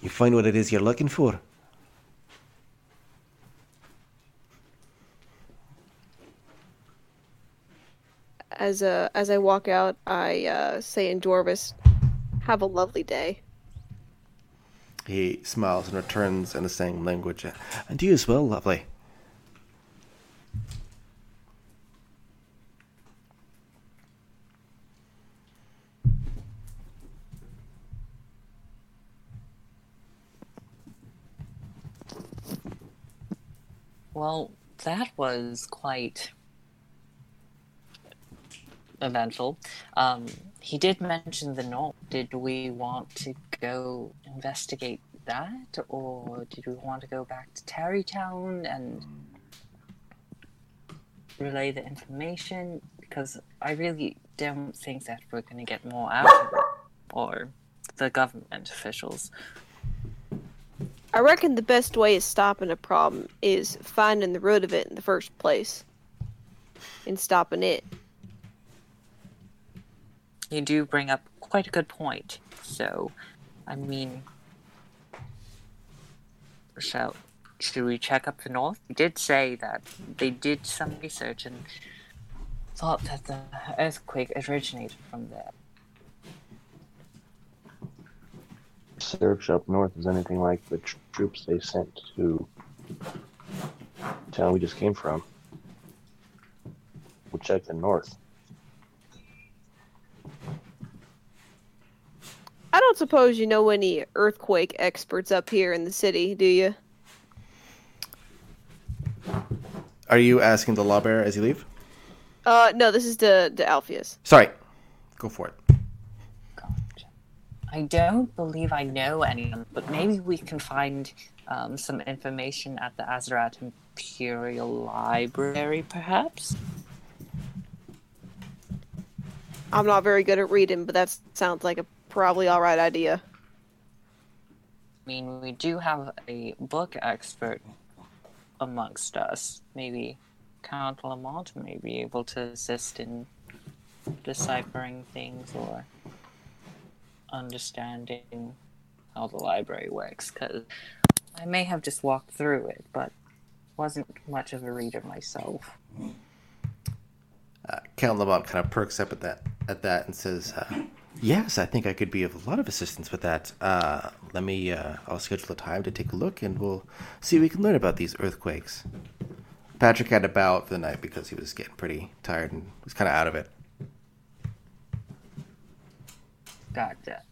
you find what it is you're looking for. As uh, as I walk out, I uh, say in Dwarvish, "Have a lovely day." he smiles and returns in the same language. And you as well, lovely. Well, that was quite eventful. Um, he did mention the north. Did we want to go investigate that, or did we want to go back to Terrytown and relay the information? Because I really don't think that we're going to get more out of it, or the government officials. I reckon the best way of stopping a problem is finding the root of it in the first place, and stopping it. You do bring up quite a good point. So, I mean, shall should we check up the north? He did say that they did some research and thought that the earthquake originated from there. Search up north is anything like the tr- troops they sent to the town we just came from. We'll check the north. I don't suppose you know any earthquake experts up here in the city, do you? Are you asking the Lawbear as you leave? Uh, no, this is the the Alpheus. Sorry. Go for it. I don't believe I know anyone, but maybe we can find um, some information at the Azeroth Imperial Library, perhaps. I'm not very good at reading, but that sounds like a probably all right idea. I mean, we do have a book expert amongst us. Maybe Count Lamont may be able to assist in deciphering things or understanding how the library works. Because I may have just walked through it, but wasn't much of a reader myself. Uh, Count Lamont kind of perks up at that at that and says, uh, "Yes, I think I could be of a lot of assistance with that. Uh, let me. Uh, I'll schedule a time to take a look, and we'll see we can learn about these earthquakes." Patrick had to bow out for the night because he was getting pretty tired and was kind of out of it. Gotcha.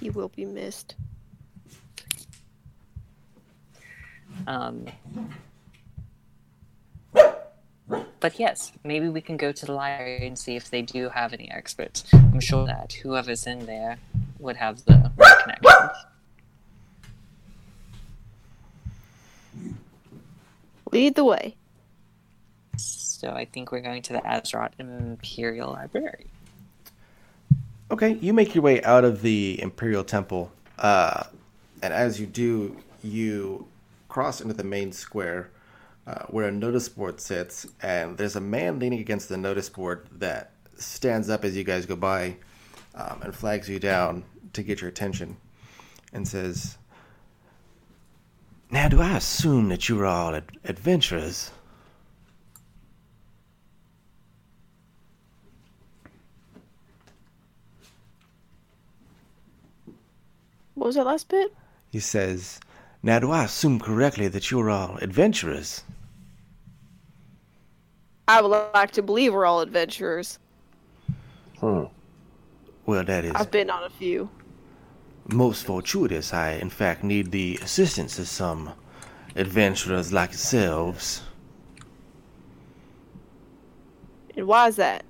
He will be missed. Um, but yes, maybe we can go to the library and see if they do have any experts. I'm sure that whoever's in there would have the right connections. Lead the way. So I think we're going to the Azeroth Imperial Library. Okay, you make your way out of the Imperial Temple, uh, and as you do, you cross into the main square uh, where a notice board sits, and there's a man leaning against the notice board that stands up as you guys go by um, and flags you down to get your attention and says, Now, do I assume that you are all ad- adventurers? Was that last bit? He says, Now, do I assume correctly that you are all adventurers? I would like to believe we're all adventurers. Hmm. Well, that is I've been on a few. most fortuitous. I, in fact, need the assistance of some adventurers like yourselves. And why is that?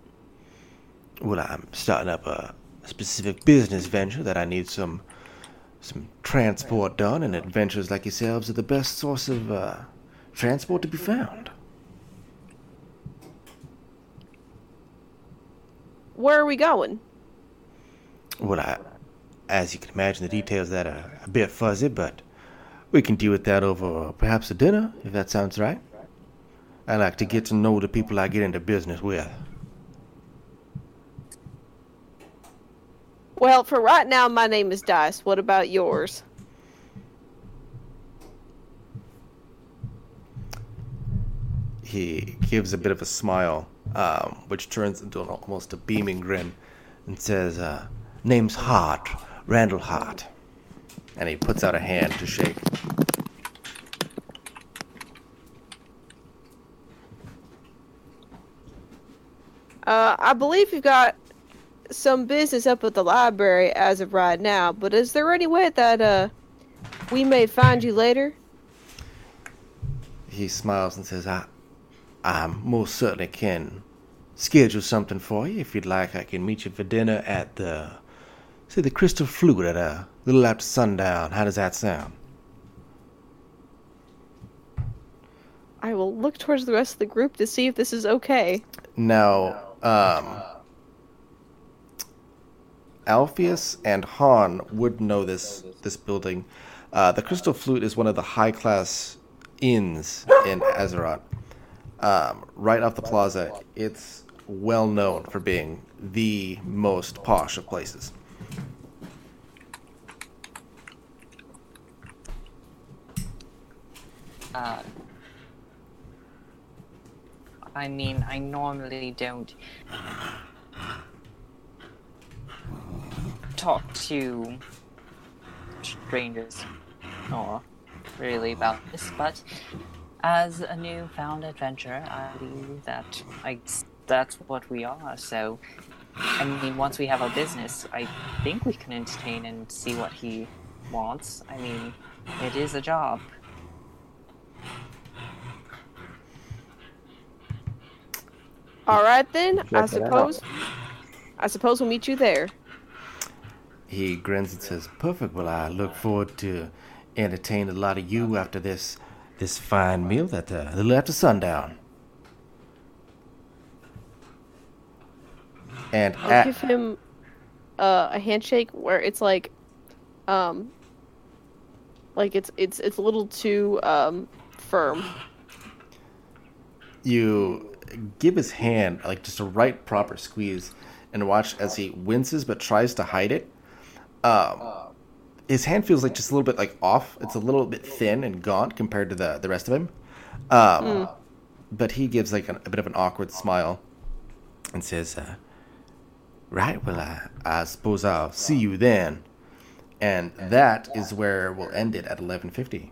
Well, I'm starting up a specific business venture that I need some some transport done, and adventures like yourselves are the best source of uh, transport to be found. Where are we going? Well, I, as you can imagine, the details of that are a bit fuzzy, but we can deal with that over perhaps a dinner, if that sounds right. I like to get to know the people I get into business with. Well, for right now, my name is Dice. What about yours? He gives a bit of a smile, um, which turns into an, almost a beaming grin, and says, uh, Name's Hart, Randall Hart. and he puts out a hand to shake. Uh, I believe you've got some business up at the library as of right now, but is there any way that uh we may find you later? He smiles and says, I, I most certainly can schedule something for you if you'd like. I can meet you for dinner at the, say, the Crystal Flute at a little after sundown. How does that sound? I will look towards the rest of the group to see if this is okay. Now, um, Alpheus and Han would know this this building. Uh, the Crystal Flute is one of the high class inns in Azeroth. Um, right off the plaza, it's well known for being the most posh of places. Uh, I mean, I normally don't talk to strangers or really about this, but as a newfound adventurer, I believe that I that's what we are. So, I mean, once we have our business, I think we can entertain and see what he wants. I mean, it is a job. All right then. I Check out. suppose. I suppose we'll meet you there. He grins and says, "Perfect. Well, I look forward to entertain a lot of you after this this fine meal that uh, a little after sundown." And I'll at, give him uh, a handshake where it's like, um, like it's it's it's a little too um firm. you give his hand like just a right proper squeeze and watch as he winces but tries to hide it um his hand feels like just a little bit like off it's a little bit thin and gaunt compared to the the rest of him um but he gives like an, a bit of an awkward smile and says uh, Right. Well, I, I suppose I'll see you then. and that is where we'll end it at 1150